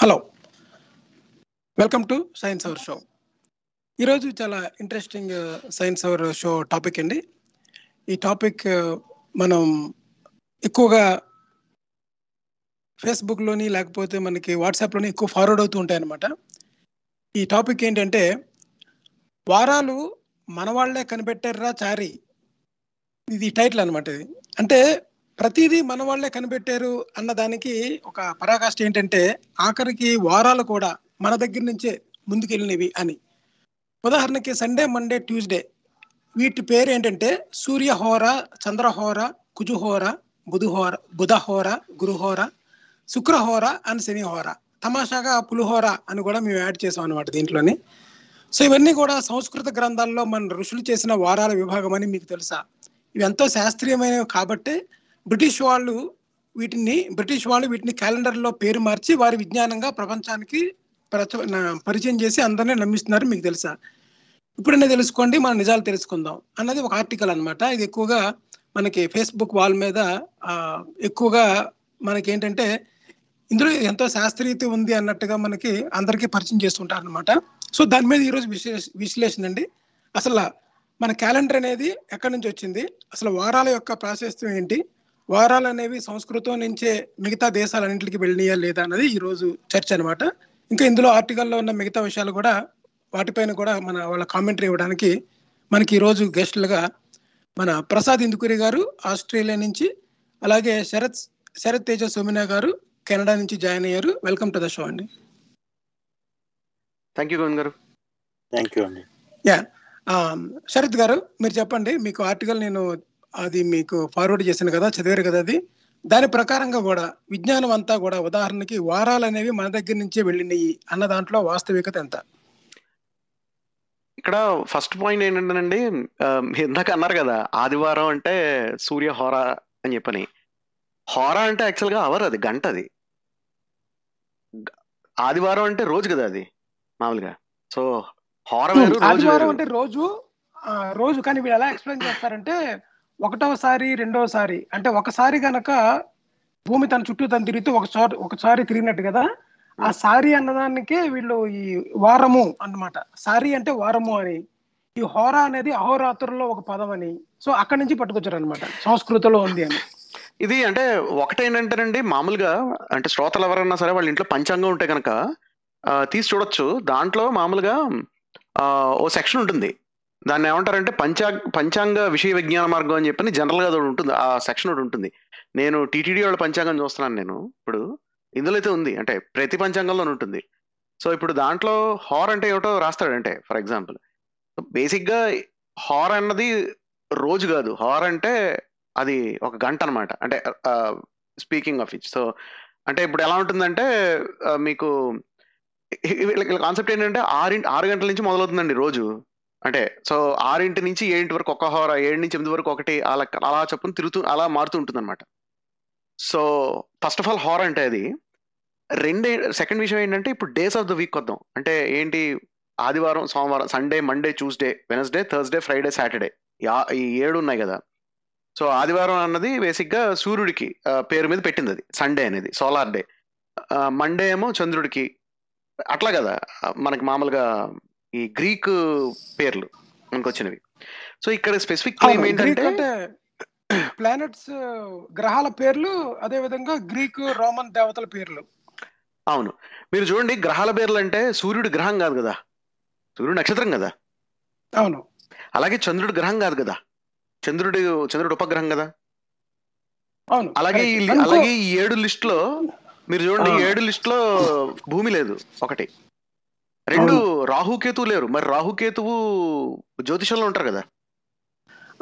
Hello welcome to science hour show ఈరోజు చాలా interesting science hour show topic అండి. ఈ టాపిక్ uh, మనం ఎక్కువగా ఫేస్బుక్లోని లేకపోతే మనకి వాట్సాప్లోని ఎక్కువ ఫార్వర్డ్ అవుతూ ఉంటాయి అనమాట ఈ టాపిక్ ఏంటంటే వారాలు మన వాళ్ళే కనిపెట్టారా చారి? ఇది టైటిల్ అనమాట ఇది. అంటే ప్రతిదీ మన వాళ్ళే కనిపెట్టారు అన్న దానికి ఒక పరాకాష్ఠ ఏంటంటే ఆఖరికి వారాలు కూడా మన దగ్గర నుంచే ముందుకెళ్ళినవి అని. ఉదాహరణకి సండే మండే ట్యూస్డే వీటి పేరు ఏంటంటే సూర్యహోర చంద్రహోర కుజుహోర బుధుహోర బుధహోర గురుహోర శుక్రహోర అండ్ శనిహోర తమాషాగా పులిహోర అని కూడా మేము యాడ్ చేసాం అనమాట దీంట్లోని. సో ఇవన్నీ కూడా సంస్కృత గ్రంథాల్లో మన ఋషులు చేసిన వారాల విభాగం అని మీకు తెలుసా? ఇవి ఎంతో శాస్త్రీయమైనవి కాబట్టి బ్రిటిష్ వాళ్ళు వీటిని బ్రిటిష్ వాళ్ళు వీటిని క్యాలెండర్లో పేరు మార్చి వారి విజ్ఞానంగా ప్రపంచానికి ప్రచ- పరిచయం చేసి అందరినీ నమ్మిస్తున్నారు మీకు తెలుసా? ఇప్పుడైనా తెలుసుకోండి మనం నిజాలు తెలుసుకుందాం అన్నది ఒక ఆర్టికల్ అన్నమాట. ఇది ఎక్కువగా మనకి ఫేస్బుక్ వాల్ మీద ఎక్కువగా మనకి ఏంటంటే ఇందులో ఎంతో శాస్త్రీయత ఉంది అన్నట్టుగా మనకి అందరికీ పరిచయం చేస్తుంటారు అనమాట సో దాని మీద ఈరోజు విశ్లేష విశ్లేషణ అండి. అసలు మన క్యాలెండర్ అనేది ఎక్కడి నుంచి వచ్చింది? అసలు వారాల యొక్క ప్రాశస్త్యం ఏంటి? వారాలు అనేవి సంస్కృతం నుంచే మిగతా దేశాలన్నింటికి వెళ్ళినాయా లేదా అన్నది ఈ రోజు చర్చ అనమాట ఇంకా ఇందులో ఆర్టికల్లో ఉన్న మిగతా విషయాలు కూడా వాటిపైన కూడా మన వాళ్ళ కామెంటరీ ఇవ్వడానికి మనకి ఈ రోజు గెస్టులుగా మన ప్రసాద్ ఇందుకూరి గారు ఆస్ట్రేలియా నుంచి అలాగే శరత్ శరత్ తేజ సోమినా గారు కెనడా నుంచి జాయిన్ అయ్యారు. వెల్కమ్ టు ద షో అండి. Thank you Govind garu. Thank you అండి యా శరత్ గారు మీరు చెప్పండి మీకు ఆర్టికల్ నేను అది మీకు ఫార్వర్డ్ చేశాను కదా చదివారు కదా అది. దాని ప్రకారంగా కూడా విజ్ఞానం అంతా కూడా ఉదాహరణకి వారాలు అనేవి మన దగ్గర నుంచే వెళ్ళినాయి అన్న దాంట్లో వాస్తవికత ఎంత? ఇక్కడ ఫస్ట్ పాయింట్ ఏంటంటేనండి ఇందాక అన్నారు కదా ఆదివారం అంటే సూర్య హోరా అని చెప్పని. హోరా అంటే యాక్చువల్గా అవర్ అది గంట అది. ఆదివారం అంటే రోజు కదా అది మామూలుగా. సో ఆదివారం వేరు. అంటే రోజు ఆ, రోజు. కానీ వీళ్ళు ఎలా ఎక్స్ప్లెయిన్ చేస్తారంటే ఒకటవసారి రెండవసారి అంటే ఒకసారి గనక భూమి తన చుట్టూ తను తిరుగుతూ ఒకసారి ఒకసారి తిరిగినట్టు కదా? ఆ సారి అన్నదానికే వీళ్ళు ఈ వారము అన్నమాట. సారి అంటే వారము అని. ఈ హోర అనేది అహోరాత్రుల్లో ఒక పదం అని. సో అక్కడి నుంచి పట్టుకొచ్చారు అనమాట సంస్కృతిలో ఉంది అని. ఇది అంటే ఒకటేంటంటేనండి మామూలుగా అంటే శ్రోతలు ఎవరన్నా సరే వాళ్ళ ఇంట్లో పంచాంగం ఉంటే కనుక తీసి చూడొచ్చు. దాంట్లో మామూలుగా ఓ సెక్షన్ ఉంటుంది. దాన్ని ఏమంటారంటే పంచా పంచాంగ విషయ విజ్ఞాన మార్గం అని చెప్పని జనరల్గా అది ఒకటి ఉంటుంది. ఆ సెక్షన్ ఒకటి ఉంటుంది. నేను టీటీడీ వాళ్ళ పంచాంగం చూస్తున్నాను నేను ఇప్పుడు. ఇందులో అయితే ఉంది. అంటే ప్రతి పంచాంగంలోనే ఉంటుంది. సో ఇప్పుడు దాంట్లో హార్ అంటే ఏమిటో రాస్తాడంటే ఫర్ ఎగ్జాంపుల్ బేసిక్గా హార్ అన్నది రోజు కాదు. హార్ అంటే అది ఒక గంట అనమాట అంటే స్పీకింగ్ ఆఫ్ ఇచ్ సో అంటే ఇప్పుడు ఎలా ఉంటుందంటే మీకు కాన్సెప్ట్ ఏంటంటే ఆరింటి ఆరు గంటల నుంచి మొదలవుతుందండి రోజు. అంటే సో ఆరింటి నుంచి ఏడింటి వరకు ఒక హోర ఏడు నుంచి ఎనిమిది వరకు ఒకటి అలా అలా చొప్పున తిరుగుతూ అలా మారుతూ ఉంటుంది అనమాట సో ఫస్ట్ ఆఫ్ ఆల్ హార్ అంటే అది. రెండే సెకండ్ విషయం ఏంటంటే ఇప్పుడు డేస్ ఆఫ్ ద వీక్ వద్దాం అంటే ఏంటి? ఆదివారం సోమవారం Sunday Monday Tuesday Wednesday Thursday Friday Saturday ఈ ఏడు ఉన్నాయి కదా. సో ఆదివారం అన్నది బేసిక్గా సూర్యుడికి పేరు మీద పెట్టింది అది. సండే అనేది సోలార్ డే మండే ఏమో చంద్రుడికి అట్లా కదా. మనకి మామూలుగా ఈ గ్రీక్ పేర్లు మనకు వచ్చినవి సో ఇక్కడ స్పెసిఫిక్ క్లెయిమ్ ఏంటంటే ప్లానెట్స్ గ్రహాల పేర్లు అదే విధంగా గ్రీక్ రోమన్ దేవతల పేర్లు. అవును. మీరు చూడండి గ్రహాల పేర్లు అంటే సూర్యుడు గ్రహం కాదు కదా. సూర్యుడు నక్షత్రం కదా. అవును. అలాగే చంద్రుడు గ్రహం కాదు కదా. చంద్రుడు చంద్రుడు ఉపగ్రహం కదా. అవును అలాగే అలాగే ఈ ఏడు లిస్ట్లో మీరు చూడండి. ఏడు లిస్ట్లో భూమి లేదు ఒకటి. రెండు రాహుకేతువు లేరు. మరి రాహుకేతువు జ్యోతిషంలో ఉంటారు కదా?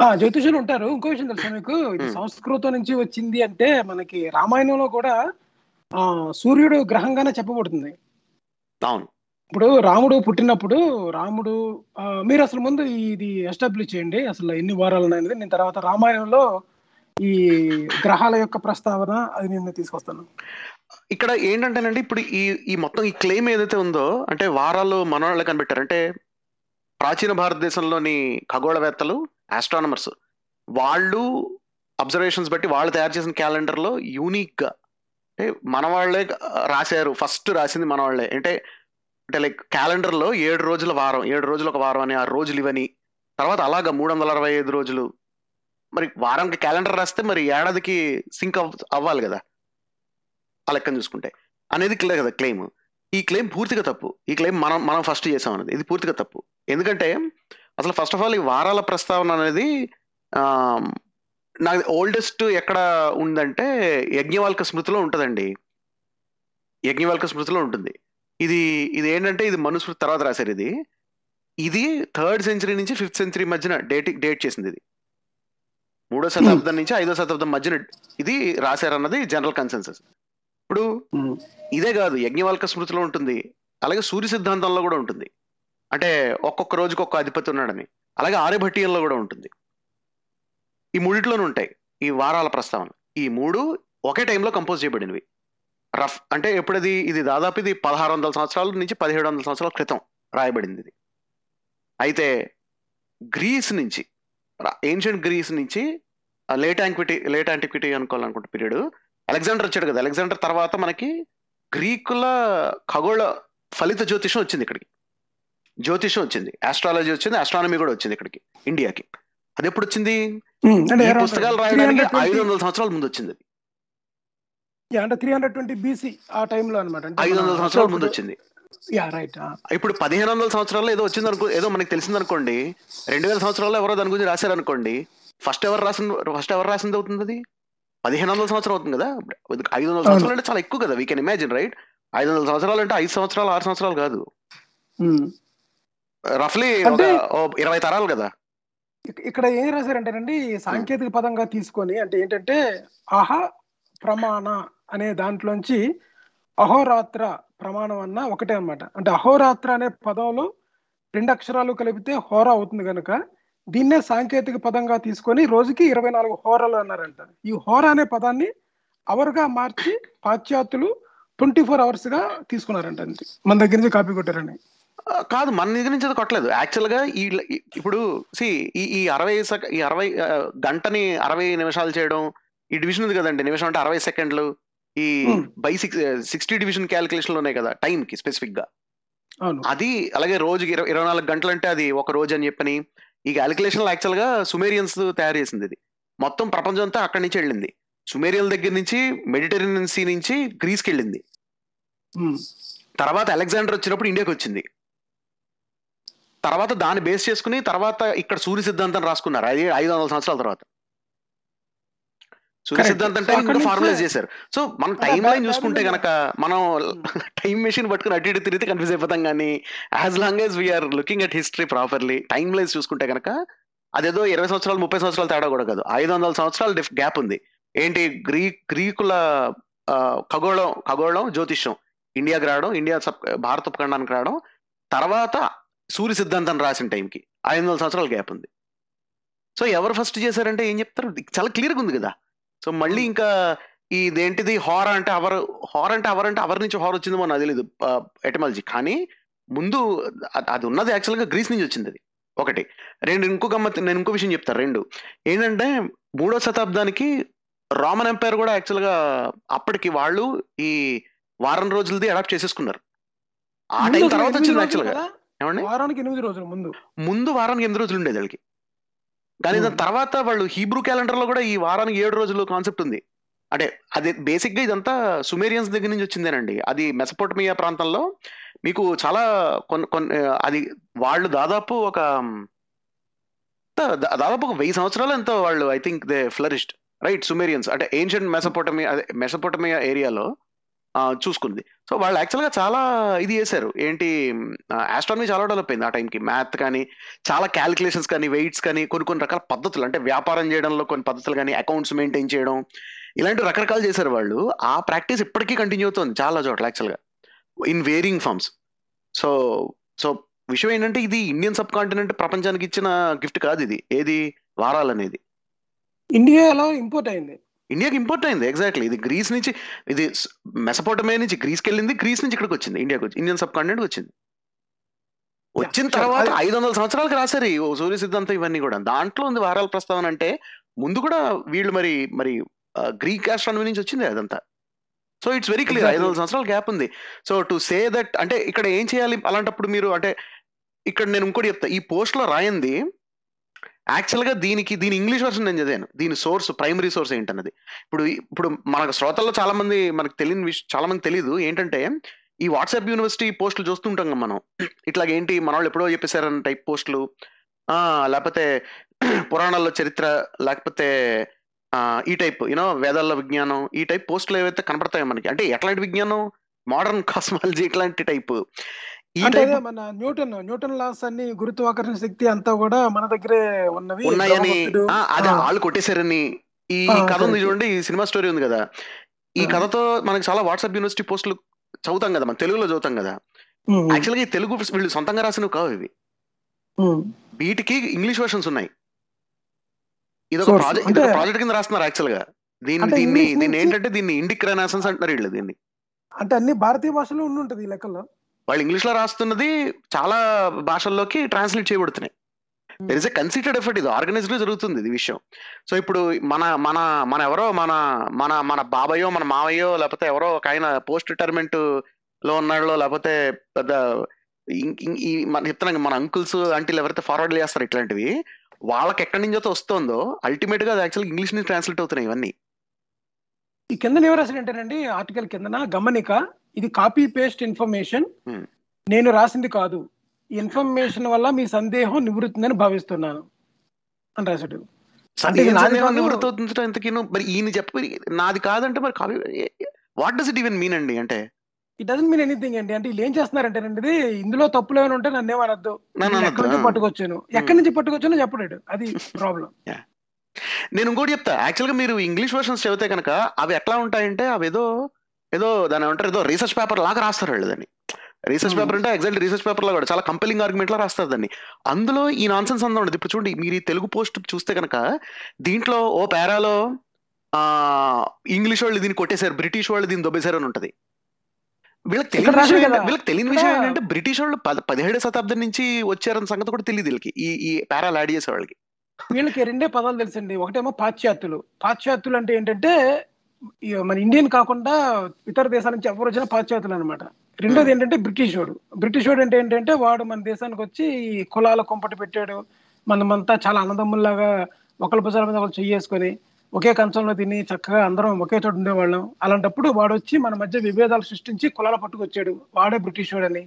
ఆ జ్యోతిషులు ఉంటారు. ఇంకో విషయం తెలుసా మీకు? ఇది. సంస్కృతం నుంచి వచ్చింది అంటే మనకి రామాయణంలో కూడా ఆ సూర్యుడు గ్రహంగానే చెప్పబడుతుంది. అవును. ఇప్పుడు రాముడు పుట్టినప్పుడు రాముడు మీరు అసలు ముందు ఇది ఎస్టాబ్లిష్ చేయండి. అసలు ఎన్ని వారాలు అనేది నేను తర్వాత రామాయణంలో ఈ గ్రహాల యొక్క ప్రస్తావన అది నేను తీసుకొస్తాను. ఇక్కడ ఏంటంటేనండి ఇప్పుడు ఈ ఈ మొత్తం ఈ క్లెయిమ్ ఏదైతే ఉందో అంటే వారాలు మనోళ్ళు కనిపెట్టారు అంటే ప్రాచీన భారతదేశంలోని ఖగోళవేత్తలు ఆస్ట్రానమర్స్ వాళ్ళు అబ్జర్వేషన్స్ బట్టి వాళ్ళు తయారు చేసిన క్యాలెండర్లో యూనిక్గా అంటే మన వాళ్ళే రాశారు ఫస్ట్ రాసింది మన వాళ్ళే అంటే అంటే లైక్ క్యాలెండర్లో ఏడు రోజుల వారం ఏడు రోజులు ఒక వారం అని ఆ రోజులు ఇవని. తర్వాత అలాగా మూడు వందల అరవై ఐదు రోజులు. మరి వారానికి క్యాలెండర్ రాస్తే మరి ఏడాదికి సింక్ అవ్ అవ్వాలి కదా. ఆ లెక్కను చూసుకుంటే. అనేది క్లే కదా క్లెయిమ్. ఈ క్లెయిమ్ పూర్తిగా తప్పు. ఈ క్లెయిమ్ మనం మనం ఫస్ట్ చేసాం అనేది. ఇది పూర్తిగా తప్పు. ఎందుకంటే అసలు ఫస్ట్ ఆఫ్ ఆల్ ఈ వారాల ప్రస్తావన అనేది నాకు ఓల్డెస్ట్ ఎక్కడ ఉందంటే యజ్ఞవాల్క స్మృతిలో ఉంటుందండి. యజ్ఞవాల్క స్మృతిలో ఉంటుంది. ఇది ఇది ఏంటంటే ఇది మనుస్మృతి తర్వాత రాశారు ఇది. ఇది థర్డ్ సెంచరీ నుంచి ఫిఫ్త్ సెంచరీ మధ్యన డేట్ డేట్ చేసింది ఇది. మూడో శతాబ్దం నుంచి ఐదో శతాబ్దం మధ్యన ఇది రాశారన్నది జనరల్ కన్సెన్సస్ ఇప్పుడు ఇదే కాదు యజ్ఞవాల్క స్మృతిలో ఉంటుంది. అలాగే సూర్య సిద్ధాంతంలో కూడా ఉంటుంది. అంటే ఒక్కొక్క రోజుకి ఒక్క అధిపతి ఉన్నాడని. అలాగే ఆర్యభట్టీయంలో కూడా ఉంటుంది. ఈ మూడిట్లోనూ ఉంటాయి ఈ వారాల ప్రస్తావన. ఈ మూడు ఒకే టైంలో కంపోజ్ చేయబడినవి. రఫ్ అంటే ఎప్పుడది? ఇది దాదాపు ఇది పదహారు వందల సంవత్సరాల నుంచి పదిహేడు వందల సంవత్సరాల క్రితం రాయబడింది ఇది. అయితే గ్రీస్ నుంచి ఏన్షియంట్ గ్రీస్ నుంచి లేట్ యాంక్విటీ లేట్ యాంటిక్విటీ అనుకోవాలనుకుంటే పీరియడ్ అలెగ్జాండర్ వచ్చాడు కదా అలెగ్జాండర్ తర్వాత మనకి గ్రీకుల ఖగోళ ఫలిత జ్యోతిషం వచ్చింది ఇక్కడికి. జ్యోతిషం వచ్చింది. ఆస్ట్రాలజీ వచ్చింది ఆస్ట్రానమీ కూడా వచ్చింది ఇక్కడికి ఇండియాకి అది ఎప్పుడు వచ్చింది? పుస్తకాలు రాయడానికి ఐదు వందల సంవత్సరాల ముందు వచ్చింది అది. అంటే త్రీ హండ్రెడ్ ట్వంటీ బీసీ ఆ టైంలో అనమాట ఐదు వందల సంవత్సరాల ముందు వచ్చింది. ఇప్పుడు పదిహేను వందల సంవత్సరాల్లో ఏదో వచ్చింది అనుకో ఏదో మనకి తెలిసింది అనుకోండి రెండు వేల సంవత్సరాల్లో ఎవరో దాని గురించి రాశారు అనుకోండి ఫస్ట్ ఎవరు రాసింది ఫస్ట్ ఎవరు రాసింది అవుతుంది అది? పదిహేను వందల సంవత్సరం అవుతుంది కదా? ఐదు వందల సంవత్సరాలు అంటే చాలా ఎక్కువ కదా వీ కెన్ ఇమాజిన్ రైట్ ఐదు వందల సంవత్సరాలు అంటే ఐదు సంవత్సరాలు ఆరు సంవత్సరాలు కాదు. రఫ్లీ ఇరవై తరాలు కదా. ఇక్కడ ఏం రాశారంటేనండి సాంకేతిక పదంగా తీసుకొని అంటే ఏంటంటే అహ ప్రమాణ అనే దాంట్లోంచి అహోరాత్ర ప్రమాణం అన్న ఒకటే అన్నమాట. అంటే అహోరాత్ర అనే పదంలో రెండు అక్షరాలు కలిపితే హోరా అవుతుంది కనుక దీన్నే సాంకేతిక పదంగా తీసుకొని రోజుకి ఇరవై నాలుగు హోరాలు అన్నారంట. ఈ హోరా అనే పదాన్ని అవర్గా మార్చి పాశ్చాత్యులు ట్వంటీ ఫోర్ అవర్స్గా తీసుకున్నారంట అంతే. మన దగ్గర నుంచి కాపీ కొట్టారని. కాదు మన దగ్గర నుంచి అది కొట్టలేదు. యాక్చువల్గా ఈ ఇప్పుడు సి ఈ ఈ అరవై సెక- ఈ అరవై గంటని అరవై నిమిషాలు చేయడం ఈ డివిజన్ ఉంది కదండి. నిమిషం అంటే అరవై సెకండ్లు. ఈ. By six sixty division calculation ఉన్నాయి కదా టైం కి స్పెసిఫిక్గా అవును. అది అలాగే రోజుకి ఇరవై ఇరవై నాలుగు గంటలు అంటే అది ఒక రోజు అని చెప్పని ఈ క్యాలిక్యులేషన్ యాక్చువల్గా సుమేరియన్స్ తయారు చేసింది ఇది మొత్తం ప్రపంచం అంతా అక్కడి నుంచి వెళ్ళింది. సుమేరియల్ దగ్గర నుంచి మెడిటరేనియన్ సీ నుంచి గ్రీస్కి వెళ్ళింది ఉమ్. తర్వాత అలెగ్జాండర్ వచ్చినప్పుడు ఇండియాకి వచ్చింది. తర్వాత దాన్ని బేస్ చేసుకుని తర్వాత ఇక్కడ సూర్య సిద్ధాంతం రాసుకున్నారు. అది ఐదు వందల సంవత్సరాల తర్వాత. సూర్య. సిద్ధాంతం టైం ఫార్ములైజ్ చేశారు. సో మనం టైం లైన్ చూసుకుంటే గనక మనం టైం మెషిన్ పట్టుకుని అటు ఇటు తిరిగితే కన్ఫ్యూజ్ అయిపోతాం కానీ as long as we're looking at history properly timelines చూసుకుంటే గనక అదేదో ఇరవై సంవత్సరాలు ముప్పై సంవత్సరాలు తేడా కూడా కాదు. ఐదు వందల సంవత్సరాలు గ్యాప్ ఉంది. ఏంటి? గ్రీక్ గ్రీకుల ఖగోళం ఖగోళం జ్యోతిష్యం. ఇండియాకి రావడం ఇండియా సబ్ భారత ఉపఖండానికి రావడం తర్వాత సూర్య సిద్ధాంతం రాసిన టైంకి ఐదు వందల సంవత్సరాల గ్యాప్ ఉంది. సో ఎవరు ఫస్ట్ చేశారంటే ఏం చెప్తారు? చాలా క్లియర్గా ఉంది కదా. సో మళ్ళీ ఇంకా ఇదేంటిది హార్ అంటే అవర్ హార్ అంటే అవర్ అంటే అవర్ నుంచి హార్ వచ్చిందో నాకు తెలియదు ఎటమాలజీ కానీ ముందు అది ఉన్నది యాక్చువల్గా గ్రీస్ నుంచి వచ్చింది అది. ఒకటి. రెండు ఇంకో గమ్మత్ నేను ఇంకో విషయం చెప్తాను రెండు. ఏంటంటే మూడో శతాబ్దానికి రామన్ ఎంపైర్ కూడా యాక్చువల్గా అప్పటికి వాళ్ళు ఈ వారం రోజులది అడాప్ట్ చేసేసుకున్నారు. ఆ టైం తర్వాత వచ్చింది యాక్చువల్గా? ఏమండి? వారానికి ఎనిమిది రోజులు ముందు. ముందు వారానికి ఎనిమిది రోజులు ఉండేది వాళ్ళకి. కానీ దాని Hmm. తర్వాత వాళ్ళు హీబ్రూ క్యాలెండర్లో కూడా ఈ వారానికి ఏడు రోజులు కాన్సెప్ట్ ఉంది. అంటే అది బేసిక్గా ఇదంతా సుమేరియన్స్ దగ్గర నుంచి వచ్చిందేనండి. అది మెసపోటమియా ప్రాంతంలో మీకు చాలా కొన్ని కొన్ని అది వాళ్ళు దాదాపు ఒక దాదాపు ఒక వెయ్యి సంవత్సరాలు ఎంతో వాళ్ళు I think they flourished right Sumerians అంటే ఏన్షియంట్ మెసపోటమియా అదే మెసపోటమియా ఏరియాలో చూసుకుంది. సో వాళ్ళు యాక్చువల్గా చాలా ఇది చేశారు. ఏంటి ఆస్ట్రానమీ చాలా డెవలప్ అయింది ఆ టైంకి మ్యాథ్ కానీ చాలా క్యాలిక్యులేషన్స్ కానీ వెయిట్స్ కానీ కొన్ని కొన్ని రకాల పద్ధతులు. అంటే వ్యాపారం చేయడంలో కొన్ని పద్ధతులు కానీ అకౌంట్స్ మెయింటైన్ చేయడం ఇలాంటి రకరకాలు చేశారు వాళ్ళు. ఆ ప్రాక్టీస్ ఇప్పటికీ కంటిన్యూ అవుతుంది చాలా చోట్ల యాక్చువల్గా in varying forms so so విషయం ఏంటంటే ఇది ఇండియన్ సబ్ కాంటినెంట్ ప్రపంచానికి ఇచ్చిన గిఫ్ట్ కాదు ఇది. ఏది? వారాలనేది. ఇండియాలో ఇంపోర్ట్ అయింది. ఇండియాకి ఇంపోర్ట్ అయింది ఎగ్జాక్ట్లీ ఇది గ్రీస్ నుంచి ఇది మెసపోటమే నుంచి గ్రీస్కి వెళ్ళింది గ్రీస్ నుంచి ఇక్కడికి వచ్చింది ఇండియాకి వచ్చి ఇండియన్ సబ్ కాంటినెంట్ వచ్చింది. వచ్చిన. తర్వాత ఐదు వందల సంవత్సరాలకు రాశారు ఓ సూర్య సిద్ధాంతం ఇవన్నీ కూడా. దాంట్లో ఉంది వారాల ప్రస్తావన అంటే ముందు కూడా వీళ్ళు మరి మరి గ్రీక్ ఆస్ట్రానమీ నుంచి వచ్చింది అదంతా. So it's very clear. ఐదు వందల సంవత్సరాల గ్యాప్ ఉంది. సో టు సే దట్ అంటే ఇక్కడ ఏం చేయాలి? అలాంటప్పుడు మీరు అంటే ఇక్కడ నేను ఇంకోటి చెప్తా. ఈ పోస్ట్లో రాయింది యాక్చువల్గా దీనికి దీని ఇంగ్లీష్ వర్షన్ నేను చదివాను. దీని సోర్స్ ప్రైమరీ సోర్స్ ఏంటన్నది. ఇప్పుడు ఇప్పుడు మనకు శ్రోతల్లో చాలా మంది మనకు తెలియని విషయం చాలా మంది తెలియదు ఏంటంటే ఈ వాట్సాప్ యూనివర్సిటీ పోస్టులు చూస్తుంటాం కదా మనం. ఇట్లాగేంటి మన వాళ్ళు ఎప్పుడో చెప్పేశారని టైప్ పోస్టులు లేకపోతే పురాణాల్లో చరిత్ర లేకపోతే ఈ టైప్ యూనో వేదాల్లో విజ్ఞానం ఈ టైప్ పోస్టులు ఏవైతే కనపడతాయో మనకి. అంటే ఎట్లాంటి విజ్ఞానం? మోడర్న్ కాస్మాలజీ ఇట్లాంటి టైప్ అంటే మన న్యూటన్ న్యూటన్ లాస్ అన్ని గురుత్వాకర్షణ శక్తి అంతా కూడా మన దగ్గరే ఉన్నవి ఉన్నాయని అదే వాళ్ళు కొట్టేశారని. ఈ కథ ఉంది. చూడండి ఈ సినిమా స్టోరీ ఉంది కదా. ఈ. కథతో మనకి చాలా వాట్సాప్ యూనివర్సిటీ పోస్టులు చదువుతాం కదా మనం తెలుగులో చదువుతాం కదా. యాక్చువల్గా ఈ తెలుగు వీళ్ళు సొంతంగా రాసినవి కావు ఇవి. వీటికి ఇంగ్లీష్ వర్షన్స్ ఉన్నాయి. ఇదొక. ప్రాజెక్ట్ ఇదొక ప్రాజెక్ట్ కింద రాస్తున్నారు యాక్చువల్గా దీన్ని దీన్ని దీన్ని ఏంటంటే దీన్ని ఇండిక్ రెనాసన్స్ అంటున్నారు వీళ్ళు దీన్ని. అంటే అన్ని భారతీయ భాషలో ఉండి ఉంటది ఈ లెక్కల్లో. వాళ్ళు ఇంగ్లీష్లో రాస్తున్నది చాలా భాషల్లోకి ట్రాన్స్లేట్ చేయబడుతున్నాయి. There is a considered effort ఇది ఆర్గనైజ్డ్ జరుగుతుంది ఇది విషయం. సో ఇప్పుడు మన మన మన ఎవరో మన మన మన బాబాయో మన మావయ్యో లేకపోతే ఎవరో ఒక ఆయన పోస్ట్ రిటైర్మెంట్లో ఉన్నాడో లేకపోతే పెద్ద ఈ మన చెప్తున్నాం మన అంకుల్స్ ఆంటీలు ఎవరైతే ఫార్వర్డ్ చేస్తారు ఇట్లాంటివి వాళ్ళకి ఎక్కడి నుంచి అయితే వస్తుందో అల్టిమేట్గా అది యాక్చువల్ ఇంగ్లీష్ నుంచి ట్రాన్స్లేట్ అవుతున్నాయి ఇవన్నీ. ఈ కింద ఏం రాశాడంటేనండి ఆర్టికల్ కిందన గమనిక ఇది కాపీ పేస్ట్ ఇన్ఫర్మేషన్ Hmm. నేను రాసింది కాదు. ఈ ఇన్ఫర్మేషన్ వల్ల మీ సందేహం నివృత్తుందని భావిస్తున్నాను. అని రాశాడు. నివృత్తి మరి ఈయన చెప్పి నాది కాదంటే మరి copy what does it even mean అండి అంటే? ఇట్ డజన్ మీన్ ఎనీథింగ్ అండి. అంటే వీళ్ళు ఏం చేస్తున్నారంటేనండి ఇది? ఇందులో తప్పులు ఏమైనా ఉంటే నన్ను ఏమనొద్దు ఎక్కడి నుంచి. పట్టుకొచ్చాను? ఎక్కడి నుంచి పట్టుకొచ్చానో చెప్పడాడు అది ప్రాబ్లం నేను ఇంకోటి చెప్తా. యాక్చువల్గా మీరు ఇంగ్లీష్ వర్షన్స్ చదివితే కనుక అవి ఎట్లా ఉంటాయంటే అవి ఏదో దాని ఏమంటారు ఏదో రీసెర్చ్ పేపర్ లాగా రాస్తారు వాళ్ళు దాన్ని. Research Hmm. పేపర్ అంటే ఎగ్జాక్ట్ రీసెర్చ్ పేపర్ లాగా కూడా చాలా కంపెలింగ్ ఆర్గ్యుమెంట్ లా రాస్తారు దాన్ని. అందులో ఈ నాన్సెన్స్ అంతా ఉండదు. ఇప్పుడు చూడండి మీరు ఈ తెలుగు పోస్ట్ చూస్తే కనుక దీంట్లో ఓ పేరాలో ఆ ఇంగ్లీష్ వాళ్ళు దీన్ని కొట్టేశారు బ్రిటిష్ వాళ్ళు దీన్ని దొబ్బేశారు అని ఉంటది. వీళ్ళకి తెలియని విషయం. వీళ్ళకి తెలియని విషయం ఏంటంటే బ్రిటిష్ వాళ్ళు పద పదిహేడు శతాబ్దం నుంచి వచ్చారన్న సంగతి కూడా తెలియదు వీళ్ళకి. ఈ ఈ పేరాలు యాడ్ చేసే వాళ్ళకి వీళ్ళకి రెండే పదాలు తెలుసండి. ఒకటేమో పాశ్చాత్యులు. పాశ్చాత్యులు అంటే ఏంటంటే మన ఇండియన్ కాకుండా ఇతర దేశాల నుంచి ఎవరు వచ్చినా పాశ్చాత్యులు అనమాట రెండోది ఏంటంటే బ్రిటిష్ వాడు బ్రిటిష్ వాడు అంటే ఏంటంటే వాడు మన దేశానికి వచ్చి కులాల కొంపటి పెట్టాడు. మనమంతా చాలా అన్నదమ్ముల్లాగా ఒకరి భుజాల మీద ఒకరు చెయ్యేసుకొని ఒకే కంచంలో తిని చక్కగా అందరం ఒకే చోట ఉండేవాళ్ళం. అలాంటప్పుడు వాడు వచ్చి మన మధ్య విభేదాలు సృష్టించి కులాల పట్టుకొచ్చాడు వాడే బ్రిటిష్ వాడని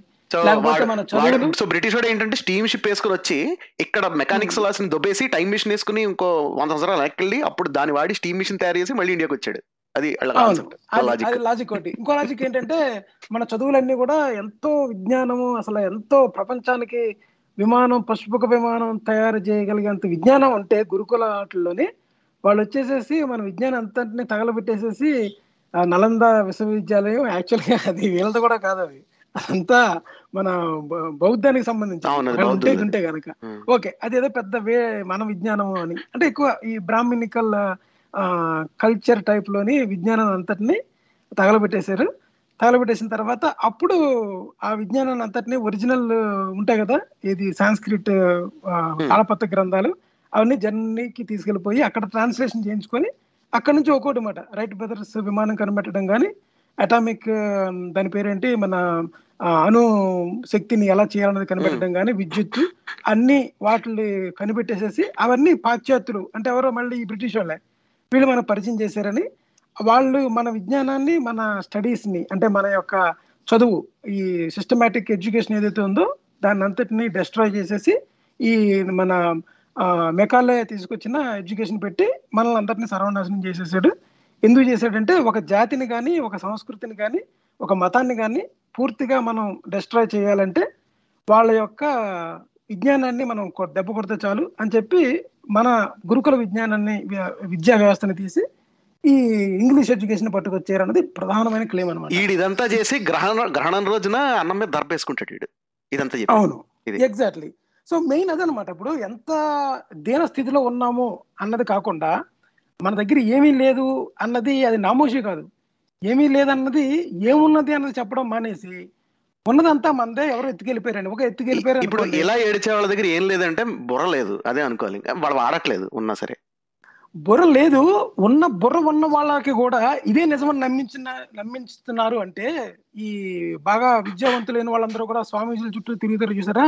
సో బ్రిటిష్ వాడు ఏంటంటే స్టీమ్ షిప్ వేసుకుని వచ్చి ఇక్కడ మెకానిక్స్ Hmm. లాస్ దొబ్బేసి టైం మిషన్ వేసుకుని ఇంకో వంద సంవత్సరాలు వెనక్కి అప్పుడు దాన్ని వాడి స్టీమ్ మిషన్ తయారు చేసి మళ్ళీ ఇండియాకి వచ్చాడు. అది లాజిక్ ఒకటి. ఇంకో లాజిక్ ఏంటంటే మన చదువులన్నీ కూడా ఎంతో విజ్ఞానము అసలు ఎంతో ప్రపంచానికి విమానం పశుపుక విమానం తయారు చేయగలిగేంత విజ్ఞానం ఉంటే గురుకుల ఆటల్లోని వాళ్ళు వచ్చేసేసి మన విజ్ఞానం అంతటిని తగలబెట్టేసేసి ఆ నలంద విశ్వవిద్యాలయం యాక్చువల్గా అది వీళ్ళది కూడా కాదు అది. అదంతా మన బౌద్ధానికి సంబంధించి. ఉంటే కనుక ఓకే అది ఏదో పెద్ద వే మన విజ్ఞానము అని. అంటే ఎక్కువ ఈ బ్రాహ్మణికల్ కల్చర్ టైప్లోని విజ్ఞానం అంతటిని తగలబెట్టేశారు. తగలబెట్టేసిన తర్వాత అప్పుడు ఆ విజ్ఞానాన్ని అంతటిని ఒరిజినల్ ఉంటాయి కదా ఇది సాంస్క్రిట్ తాళపత్ర గ్రంథాలు అవన్నీ జర్నీకి తీసుకెళ్ళిపోయి అక్కడ ట్రాన్స్లేషన్ చేయించుకొని అక్కడ నుంచి ఒక్కోటి మాట రైట్ బ్రదర్స్ విమానం కనిపెట్టడం కానీ అటామిక్ దాని పేరేంటి మన అణు శక్తిని ఎలా చేయాలన్నది కనిపెట్టడం కానీ విద్యుత్ అన్ని వాటిని కనిపెట్టేసేసి అవన్నీ పాశ్చాత్యులు అంటే ఎవరో మళ్ళీ ఈ బ్రిటిష్ వాళ్ళే. వీళ్ళు మనం పరిచయం చేశారని వాళ్ళు మన విజ్ఞానాన్ని మన స్టడీస్ని అంటే మన యొక్క చదువు ఈ సిస్టమేటిక్ ఎడ్యుకేషన్ ఏదైతే ఉందో దాన్ని అంతటిని డెస్ట్రాయ్ చేసేసి ఈ మన మెకాలయ తీసుకొచ్చిన ఎడ్యుకేషన్ పెట్టి మనల్ని అందరినీ సర్వనాశనం చేసేసాడు. ఎందుకు చేశాడంటే ఒక జాతిని కానీ ఒక సంస్కృతిని కానీ ఒక మతాన్ని కానీ పూర్తిగా మనం డెస్ట్రాయ్ చేయాలంటే వాళ్ళ యొక్క విజ్ఞానాన్ని మనం దెబ్బ కొడితే చాలు అని చెప్పి మన గురుకుల విజ్ఞానాన్ని విద్యా వ్యవస్థని తీసి ఈ ఇంగ్లీష్ ఎడ్యుకేషన్ పట్టుకొచ్చారు అన్నది ప్రధానమైన క్లెయిమ్ అనమాట ఇదంతా చేసి గ్రహణ గ్రహణం రోజున అన్నం మీద దర్పేసుకుంటాడు ఈడు. ఇదంతా అవును. ఎగ్జాక్ట్లీ. సో మెయిన్ అదనమాట ఇప్పుడు ఎంత దీన స్థితిలో ఉన్నాము అన్నది కాకుండా మన దగ్గర ఏమీ లేదు అన్నది అది నామోషి కాదు. ఏమీ లేదన్నది ఏమున్నది అన్నది చెప్పడం మానేసి ఉన్నదంతా మనదే ఎవరో ఎత్తుకెళ్ళిపోయారండి. ఒక ఎత్తుకెళ్ళిపోయారు ఇప్పుడు. ఇలా ఏడిచే వాళ్ళ దగ్గర ఏం లేదంటే బుర్ర లేదు. అదే అనుకోవాలి. వాళ్ళు వాడట్లేదు ఉన్నా సరే. బుర్ర లేదు. ఉన్న బుర్ర ఉన్న వాళ్ళకి కూడా ఇదే నిజమని నమ్మించిన నమ్మించుతున్నారు అంటే ఈ బాగా విద్యావంతులైన వాళ్ళందరూ కూడా స్వామీజీల చుట్టూ తిరుగుతారు చూసారా?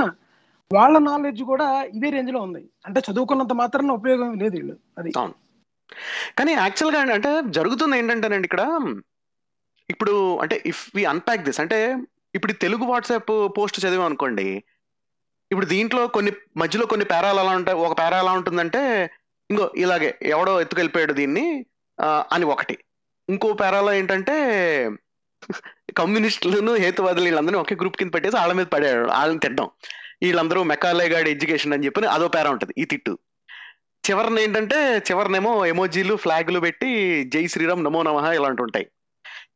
వాళ్ళ నాలెడ్జ్ కూడా ఇదే రేంజ్లో ఉంది. అంటే చదువుకున్నంత మాత్రాన ఉపయోగం లేదు వీళ్ళు. అది కానీ యాక్చువల్గా అంటే జరుగుతుంది ఏంటంటేనండి ఇక్కడ ఇప్పుడు అంటే ఇఫ్ వి అన్పాక్ దిస్ అంటే ఇప్పుడు తెలుగు వాట్సాప్ పోస్ట్ చదివాం అనుకోండి ఇప్పుడు దీంట్లో కొన్ని మధ్యలో కొన్ని పేరాలు ఎలా ఉంటాయి. ఒక పేరా ఎలా ఉంటుందంటే ఇంకో ఇలాగే ఎవడో ఎత్తుకెళ్ళిపోయాడు దీన్ని అని ఒకటి. ఇంకో పేరాలో ఏంటంటే కమ్యూనిస్టులను హేతువాదులు వీళ్ళందరినీ ఒకే గ్రూప్ కింద పెట్టేసి వాళ్ళ మీద పడాడు వాళ్ళని తిట్టడం. వీళ్ళందరూ మెకాలే గాడి ఎడ్యుకేషన్ అని చెప్పి అదో పేర ఉంటుంది ఈ తిట్టు. చివరిన ఏంటంటే చివరినేమో ఎమోజీలు ఫ్లాగ్లు పెట్టి జై శ్రీరామ్ నమో నమః ఇలాంటి ఉంటాయి.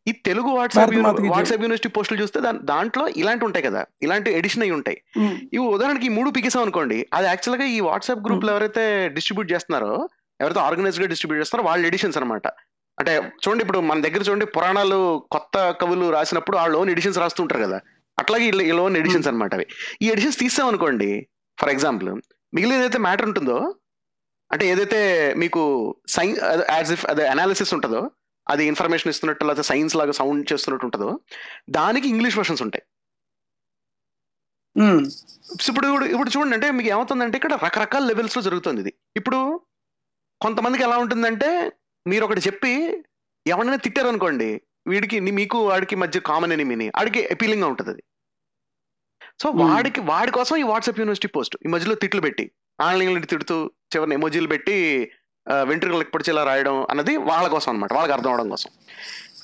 ఈ తెలుగు వాట్సాప్. వాట్సాప్ యూనివర్సిటీ పోస్టులు చూస్తే దాన్- దాంట్లో ఇలాంటి ఉంటాయి కదా. ఇలాంటి ఎడిషన్ అయి ఉంటాయి. ఇవి ఉదాహరణకి ఈ మూడు పికేసాం అనుకోండి. అది యాక్చువల్గా ఈ వాట్సాప్ గ్రూప్లో ఎవరైతే డిస్ట్రిబ్యూట్ చేస్తున్నారో ఎవరైతే ఆర్గనైజ్గా డిస్ట్రిబ్యూట్ చేస్తారో వాళ్ళ ఎడిషన్స్ అన్నమాట. అంటే చూడండి ఇప్పుడు మన దగ్గర చూడండి పురాణాలు కొత్త కవులు రాసినప్పుడు వాళ్ళు ఓన్ ఎడిషన్స్ రాస్తుంటారు కదా. అట్లాగే వీళ్ళ ఓన్ ఎడిషన్స్ అన్నమాట అవి. ఈ ఎడిషన్స్ తీసాం అనుకోండి ఫర్ ఎగ్జాంపుల్ మిగిలిన ఏదైతే మ్యాటర్ ఉంటుందో అంటే ఏదైతే మీకు సైన్స్ యాజ్ ఇఫ్ అదే అనాలిసిస్ ఉంటుందో అది ఇన్ఫర్మేషన్ ఇస్తున్నట్టు లేకపోతే సైన్స్ లాగా సౌండ్ చేస్తున్నట్టు ఉంటుందో దానికి ఇంగ్లీష్ వర్షన్స్ ఉంటాయి. ఇప్పుడు ఇప్పుడు- చూడండి అంటే మీకు ఏమవుతుందంటే ఇక్కడ రకరకాల లెవెల్స్లో జరుగుతుంది ఇది. ఇప్పుడు కొంతమందికి ఎలా ఉంటుందంటే మీరు ఒకటి చెప్పి ఎవరైనా తిట్టారు అనుకోండి వీడికి మీకు వాడికి మధ్య కామన్ ఎనిమిని వాడికి అపీలింగ్గా ఉంటుంది అది. సో. వాడికి వాడి కోసం ఈ వాట్సాప్ యూనివర్సిటీ పోస్ట్ ఈ మధ్యలో తిట్లు పెట్టి ఆన్లైన్ తిడుతూ చివరిని ఎమోజీలు పెట్టి వెంట్రుకలు పొడిచేలా రాయడం అన్నది వాళ్ళ కోసం అనమాట వాళ్ళకి అర్థం అవడం కోసం.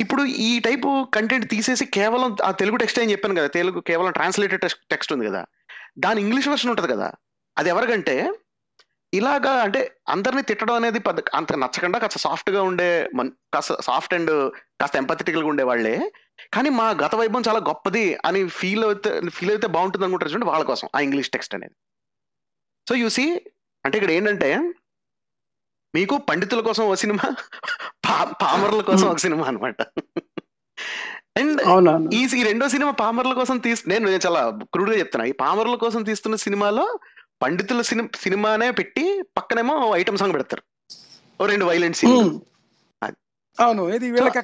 ఇప్పుడు ఈ టైపు కంటెంట్ తీసేసి కేవలం ఆ తెలుగు టెక్స్ట్ అని చెప్పాను కదా తెలుగు కేవలం ట్రాన్స్లేటెడ్ టెక్స్ట్ ఉంది కదా దాని ఇంగ్లీష్ వర్షన్ ఉంటుంది కదా అది ఎవరికంటే ఇలాగా అంటే అందరినీ తిట్టడం అనేది పెద్ద అంత నచ్చకుండా కాస్త సాఫ్ట్గా ఉండే మన్- కాస్త సాఫ్ట్ అండ్ కాస్త ఎంపథెటికల్గా ఉండే వాళ్ళే కానీ మా గత వైభవం చాలా గొప్పది అని ఫీల్ అయితే ఫీల్ అయితే బాగుంటుంది అనుకుంటారు చూడండి వాళ్ళ కోసం ఆ ఇంగ్లీష్ టెక్స్ట్ అనేది. సో చూసి అంటే ఇక్కడ ఏంటంటే మీకు పండితుల కోసం ఒక సినిమా పామరుల కోసం ఒక సినిమా అనమాట అండ్ ఈ ఈ రెండో సినిమా పామర్ల కోసం తీసు నేను చాలా క్రూడ్గా చెప్తున్నా. ఈ పామర్ల కోసం తీస్తున్న సినిమాలో పండితుల సినిమా సినిమానే పెట్టి పక్కనేమో ఐటమ్ సాంగ్ పెడతారు. ఓ రెండు వైలెంట్ సీన్. అవును ఇది వీళ్ళకి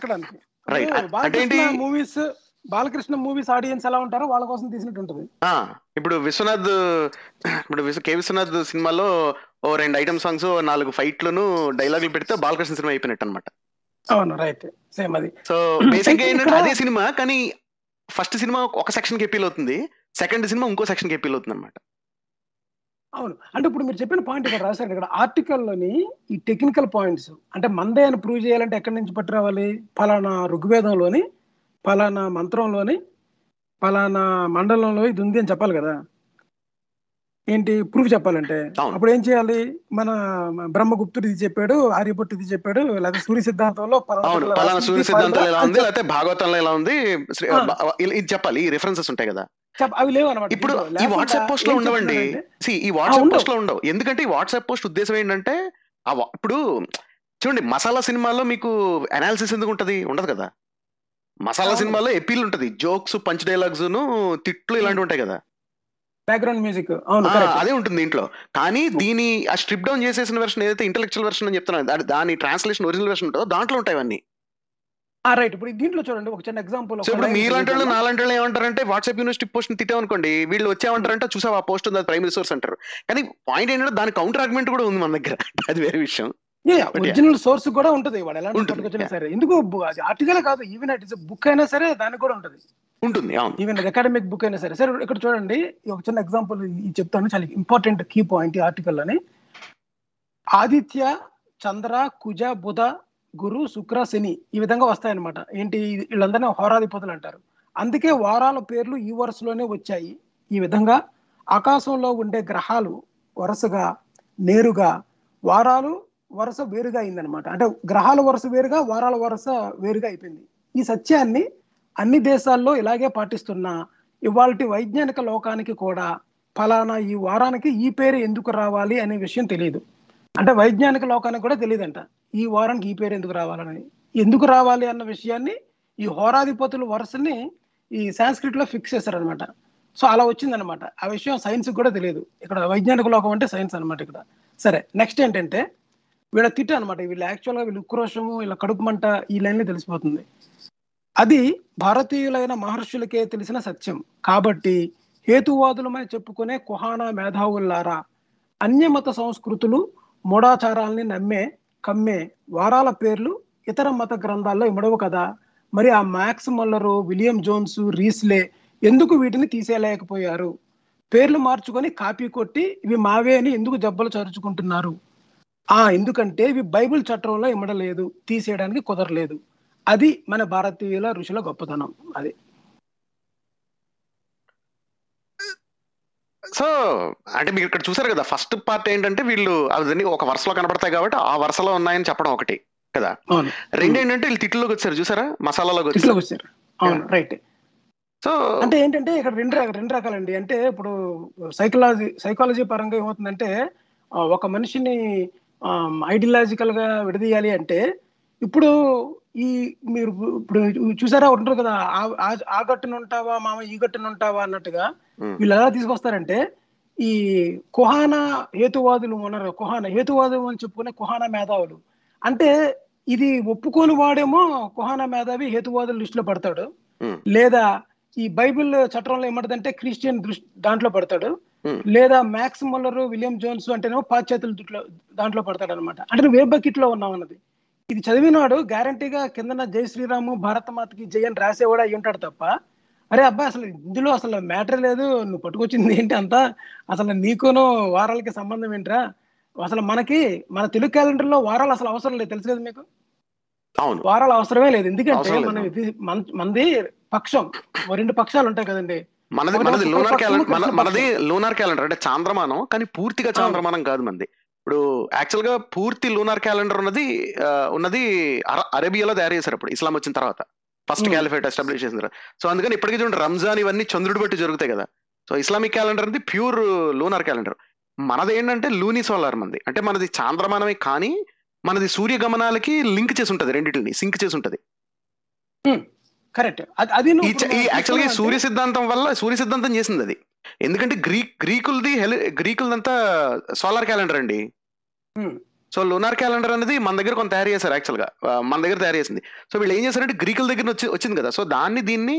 Right. ఇప్పుడు అంటే మూవీస్ బాలకృష్ణ మూవీస్ ఆడియన్స్ ఎలా ఉంటారో వాళ్ళ కోసం తీసినట్టు ఉంటుంది. ఇప్పుడు విశ్వనాథ్ ఇప్పుడు కే విశ్వనాథ్ సినిమాలో ఓ రెండు ఐటమ్ సాంగ్స్ నాలుగు ఫైట్లను డైలాగులు పెడితే బాలకృష్ణ సినిమా అయిపోయినట్టు అనమాట అవును రైట్ సేమ్ అది. సో బేసిక్ ఏంటంటే అదే సినిమా కానీ ఫస్ట్ సినిమా ఒక సెక్షన్కి అపీల్ అవుతుంది సెకండ్ సినిమా ఇంకో సెక్షన్కి అపీల్ అవుతుంది అనమాట అవును. అంటే ఇప్పుడు మీరు చెప్పిన పాయింట్ ఇక్కడ రాశారు ఇక్కడ ఆర్టికల్లోని ఈ టెక్నికల్ పాయింట్స్ అంటే మందే అని ప్రూవ్ చేయాలంటే ఎక్కడి నుంచి పట్టి రావాలి ఫలానా ఋగ్వేదంలోని ఫలానా మంత్రంలోని ఫలానా మండలంలో ఇది ఉంది అని చెప్పాలి కదా. ఏంటి? ప్రూఫ్ చెప్పాలంటే. అప్పుడు ఏం చేయాలి? మన బ్రహ్మగుప్తుడు ఇది చెప్పాడు ఆర్యభట్టు ఇది చెప్పాడు లేదా సూర్య సిద్ధాంతంలో పలానా సూర్య సిద్ధాంతంలో ఎలా ఉంది? లేకపోతే భాగవతంలో ఎలా ఉంది? ఇది చెప్పాలి. ఈ రిఫరెన్సెస్ ఉంటాయి కదా. అవి లేవు అనమాట ఇప్పుడు. ఈ వాట్సాప్ పోస్ట్లో ఉండవండి. ఈ వాట్సాప్. పోస్ట్లో ఉండవు. ఎందుకంటే ఈ వాట్సాప్ పోస్ట్ ఉద్దేశం ఏంటంటే ఇప్పుడు చూడండి మసాలా సినిమాలో మీకు అనాలిసిస్ ఎందుకు ఉంటది? ఉండదు కదా. మసాలా. సినిమాలో ఎపీల్ ఉంటది. జోక్స్ పంచ్ డైలాగ్స్ తిట్లు ఇలాంటివి ఉంటాయి కదా. బ్యాక్గ్రౌండ్ మ్యూజిక్ అవును. అదే ఉంటుంది దీంట్లో. కానీ దీని ఆ స్ట్రిప్ డౌన్ చేసేసిన వెర్షన్ ఏదైతే ఇంటెలెక్చువల్ వెర్షన్ అని చెప్తున్నాను దాని- ట్రాన్స్లేషన్ ఒరిజినల్ వెర్షన్ ఉంటుందో దాంట్లో ఉంటాయి అవన్నీ. ఆ రైట్ ఇప్పుడు దీంట్లో చూడండి ఒక చిన్న ఎగ్జాంపుల్ సో ఇప్పుడు మీలాంటి వాళ్ళు నాలాంటి వాళ్ళు ఏమంటారంటే వాట్సాప్ యూనివర్సిటీ పోస్ట్ తిట్టాం అనుకోండి వీళ్ళు వచ్చామంటారంటే చూసావు ఆ పోస్ట్ ఉంది అది ప్రైమరీ సోర్స్ అంటారు. కానీ పాయింట్ ఏంటంటే దాని కౌంటర్ ఆర్గ్యుమెంట్ కూడా ఉంది మన దగ్గర. అది వేరే విషయం. ఒరిజినల్ సోర్స్ కూడా ఉంటది వాడు. ఎలాంటి ఉంటుంది, పట్టుకొచ్చినా. సరే. ఎందుకు ఆర్టికల్ కాదు ఈవెన్ ఇట్ ఇస్ బుక్ అయినా సరే దానికి కూడా ఉంటది. ఉంటుంది ఈవెన్ అకాడమిక్ బుక్ అయినా సరే. సరే ఇక్కడ చూడండి. ఒక చిన్న ఎగ్జాంపుల్ చెప్తాను. చాలా ఇంపార్టెంట్ కీ పాయింట్ ఆర్టికల్ అని. ఆదిత్య చంద్ర కుజ బుధ గురు శుక్ర శని ఈ విధంగా వస్తాయన్నమాట. ఏంటి? వీళ్ళందరినీ హోరాధిపతులు అంటారు. అందుకే వారాల పేర్లు ఈ వరుసలోనే వచ్చాయి. ఈ విధంగా ఆకాశంలో ఉండే గ్రహాలు వరుసగా నేరుగా వారాలు వరుస వేరుగా అయిందనమాట అంటే గ్రహాల వరుస వేరుగా వారాల వరుస వేరుగా అయిపోయింది. ఈ సత్యాన్ని అన్ని దేశాల్లో ఇలాగే పాటిస్తున్నా ఇవాళ వైజ్ఞానిక లోకానికి కూడా ఫలానా ఈ వారానికి ఈ పేరు ఎందుకు రావాలి అనే విషయం తెలియదు. అంటే వైజ్ఞానిక లోకానికి కూడా తెలియదంట. ఈ వారానికి ఈ పేరు ఎందుకు రావాలని. ఎందుకు రావాలి అన్న విషయాన్ని ఈ హోరాధిపతుల వరుసని ఈ సాంస్క్రిట్లో ఫిక్స్ చేశారనమాట సో అలా వచ్చిందనమాట ఆ విషయం సైన్స్ కూడా తెలియదు. ఇక్కడ వైజ్ఞానిక లోకం అంటే సైన్స్ అనమాట ఇక్కడ. సరే నెక్స్ట్ ఏంటంటే వీళ్ళ తిట్ట అనమాట వీళ్ళు యాక్చువల్గా వీళ్ళు ఉక్రోషము వీళ్ళ కడుపు మంట ఈ లైన్లో తెలిసిపోతుంది. అది భారతీయులైన మహర్షులకే తెలిసిన సత్యం. కాబట్టి హేతువాదులమై చెప్పుకునే కుహానా మేధావుల్లారా అన్యమత సంస్కృతులు మూఢాచారాల్ని నమ్మే కమ్మే వారాల పేర్లు ఇతర మత గ్రంథాల్లో ఇమడవు కదా. మరి ఆ Max Muller William Jones Risley ఎందుకు వీటిని తీసేయలేకపోయారు? పేర్లు మార్చుకొని కాపీ కొట్టి ఇవి మావే అని ఎందుకు జబ్బలు చరుచుకుంటున్నారు? ఆ ఎందుకంటే ఇవి బైబిల్ చట్టంలో ఇమడలేదు తీసేయడానికి కుదరలేదు. అది మన భారతీయుల ఋషుల గొప్పతనం అది. సో అంటే మీరు ఇక్కడ చూసారు కదా ఫస్ట్ పార్ట్ ఏంటంటే వీళ్ళు అవన్నీ ఒక వరుసలో కనబడతాయి కాబట్టి ఆ వరుసలో ఉన్నాయని చెప్పడం ఒకటి కదా. రెండు ఏంటంటే వీళ్ళు తిట్లోకి వచ్చారు చూసారా? మసాలాలోకి వచ్చారు. అవును రైట్. సో అంటే ఏంటంటే ఇక్కడ రెండు రెండు రకాలండి. అంటే ఇప్పుడు సైకలాజీ సైకాలజీ పరంగా ఏమవుతుందంటే ఒక మనిషిని ఐడియలాజికల్గా విడదీయాలి అంటే ఇప్పుడు ఈ మీరు ఇప్పుడు చూసారా ఉంటారు కదా ఆ- ఆ- ఆ గట్టున ఉంటావా మామ ఈ గట్టున ఉంటావా అన్నట్టుగా వీళ్ళు ఎలా తీసుకొస్తారంటే ఈ కుహాన హేతువాదులు ఉన్నారు కుహాన హేతువాదులు అని చెప్పుకునే కుహాన మేధావులు. అంటే ఇది ఒప్పుకోని వాడేమో కుహాన మేధావి హేతువాదుల లిస్టులో పడతాడు. లేదా ఈ బైబిల్ చట్టంలో ఏమంటదంటే క్రిస్టియన్ దృష్టి దాంట్లో పడతాడు. లేదా మ్యాక్స్ ముల్లర్ విలియం జోన్స్ అంటేనేమో పాశ్చాత్యుల దుట్లో దాంట్లో పడతాడు అనమాట అంటే నువ్వు ఏ బకెట్లో ఉన్నావు అన్నది. ఇది చదివినాడు గ్యారంటీగా కిందన జై శ్రీరాము భారత మాతకి జై అని రాసేవాడు అయి ఉంటాడు తప్ప అరే అబ్బాయి అసలు ఇందులో అసలు మ్యాటర్ లేదు నువ్వు పట్టుకొచ్చింది ఏంటి అంతా? అసలు నీకును వారాలకి సంబంధం ఏంట్రా? అసలు మనకి మన తెలుగు క్యాలెండర్లో వారాలు అసలు అవసరం లేదు తెలుసు కదా మీకు? అవును. వారాలు అవసరమే లేదు. ఎందుకంటే. మనం ఇది మనది పక్షం రెండు పక్షాలు ఉంటాయి కదండి. మనది మనది లూనార్ క్యాలెండర్ మనది లూనార్ క్యాలెండర్ అంటే చాంద్రమానం కానీ పూర్తిగా చాంద్రమానం కాదు మనది ఇప్పుడు యాక్చువల్గా పూర్తి లూనార్ క్యాలెండర్ ఉన్నది ఉన్నది అర- అరేబియాలో తయారు చేశారు ఇప్పుడు ఇస్లాం వచ్చిన తర్వాత. ఫస్ట్. క్యాలిఫేట్ ఎస్టాబ్లిష్ చేసిన తర్వాత. సో అందుకని ఇప్పటికీ చూడండి రంజాన్ ఇవన్నీ చంద్రుడు బట్టి జరుగుతాయి కదా. సో ఇస్లామిక్ క్యాలెండర్ అనేది ప్యూర్ లూనార్ క్యాలెండర్ మనది ఏంటంటే లూనీ సోలార్ మనది అంటే మనది చాంద్రమానమే కానీ మనది సూర్య గమనాలకి లింక్ చేసి ఉంటది రెండింటిని సింక్ చేసి ఉంటది. కరెక్ట్. అది యాక్చువల్గా సూర్య సిద్ధాంతం వల్ల సూర్య సిద్ధాంతం చేసింది అది. ఎందుకంటే గ్రీక్ గ్రీకులది హెలి గ్రీకులదంతా సోలార్ క్యాలెండర్ అండి. సో లూనార్ క్యాలెండర్ అనేది మన దగ్గర కొంత తయారు చేశారు యాక్చువల్గా మన దగ్గర తయారు చేసింది. సో వీళ్ళు ఏం చేశారంటే గ్రీకుల దగ్గర వచ్చి వచ్చింది కదా. సో దాన్ని దీన్ని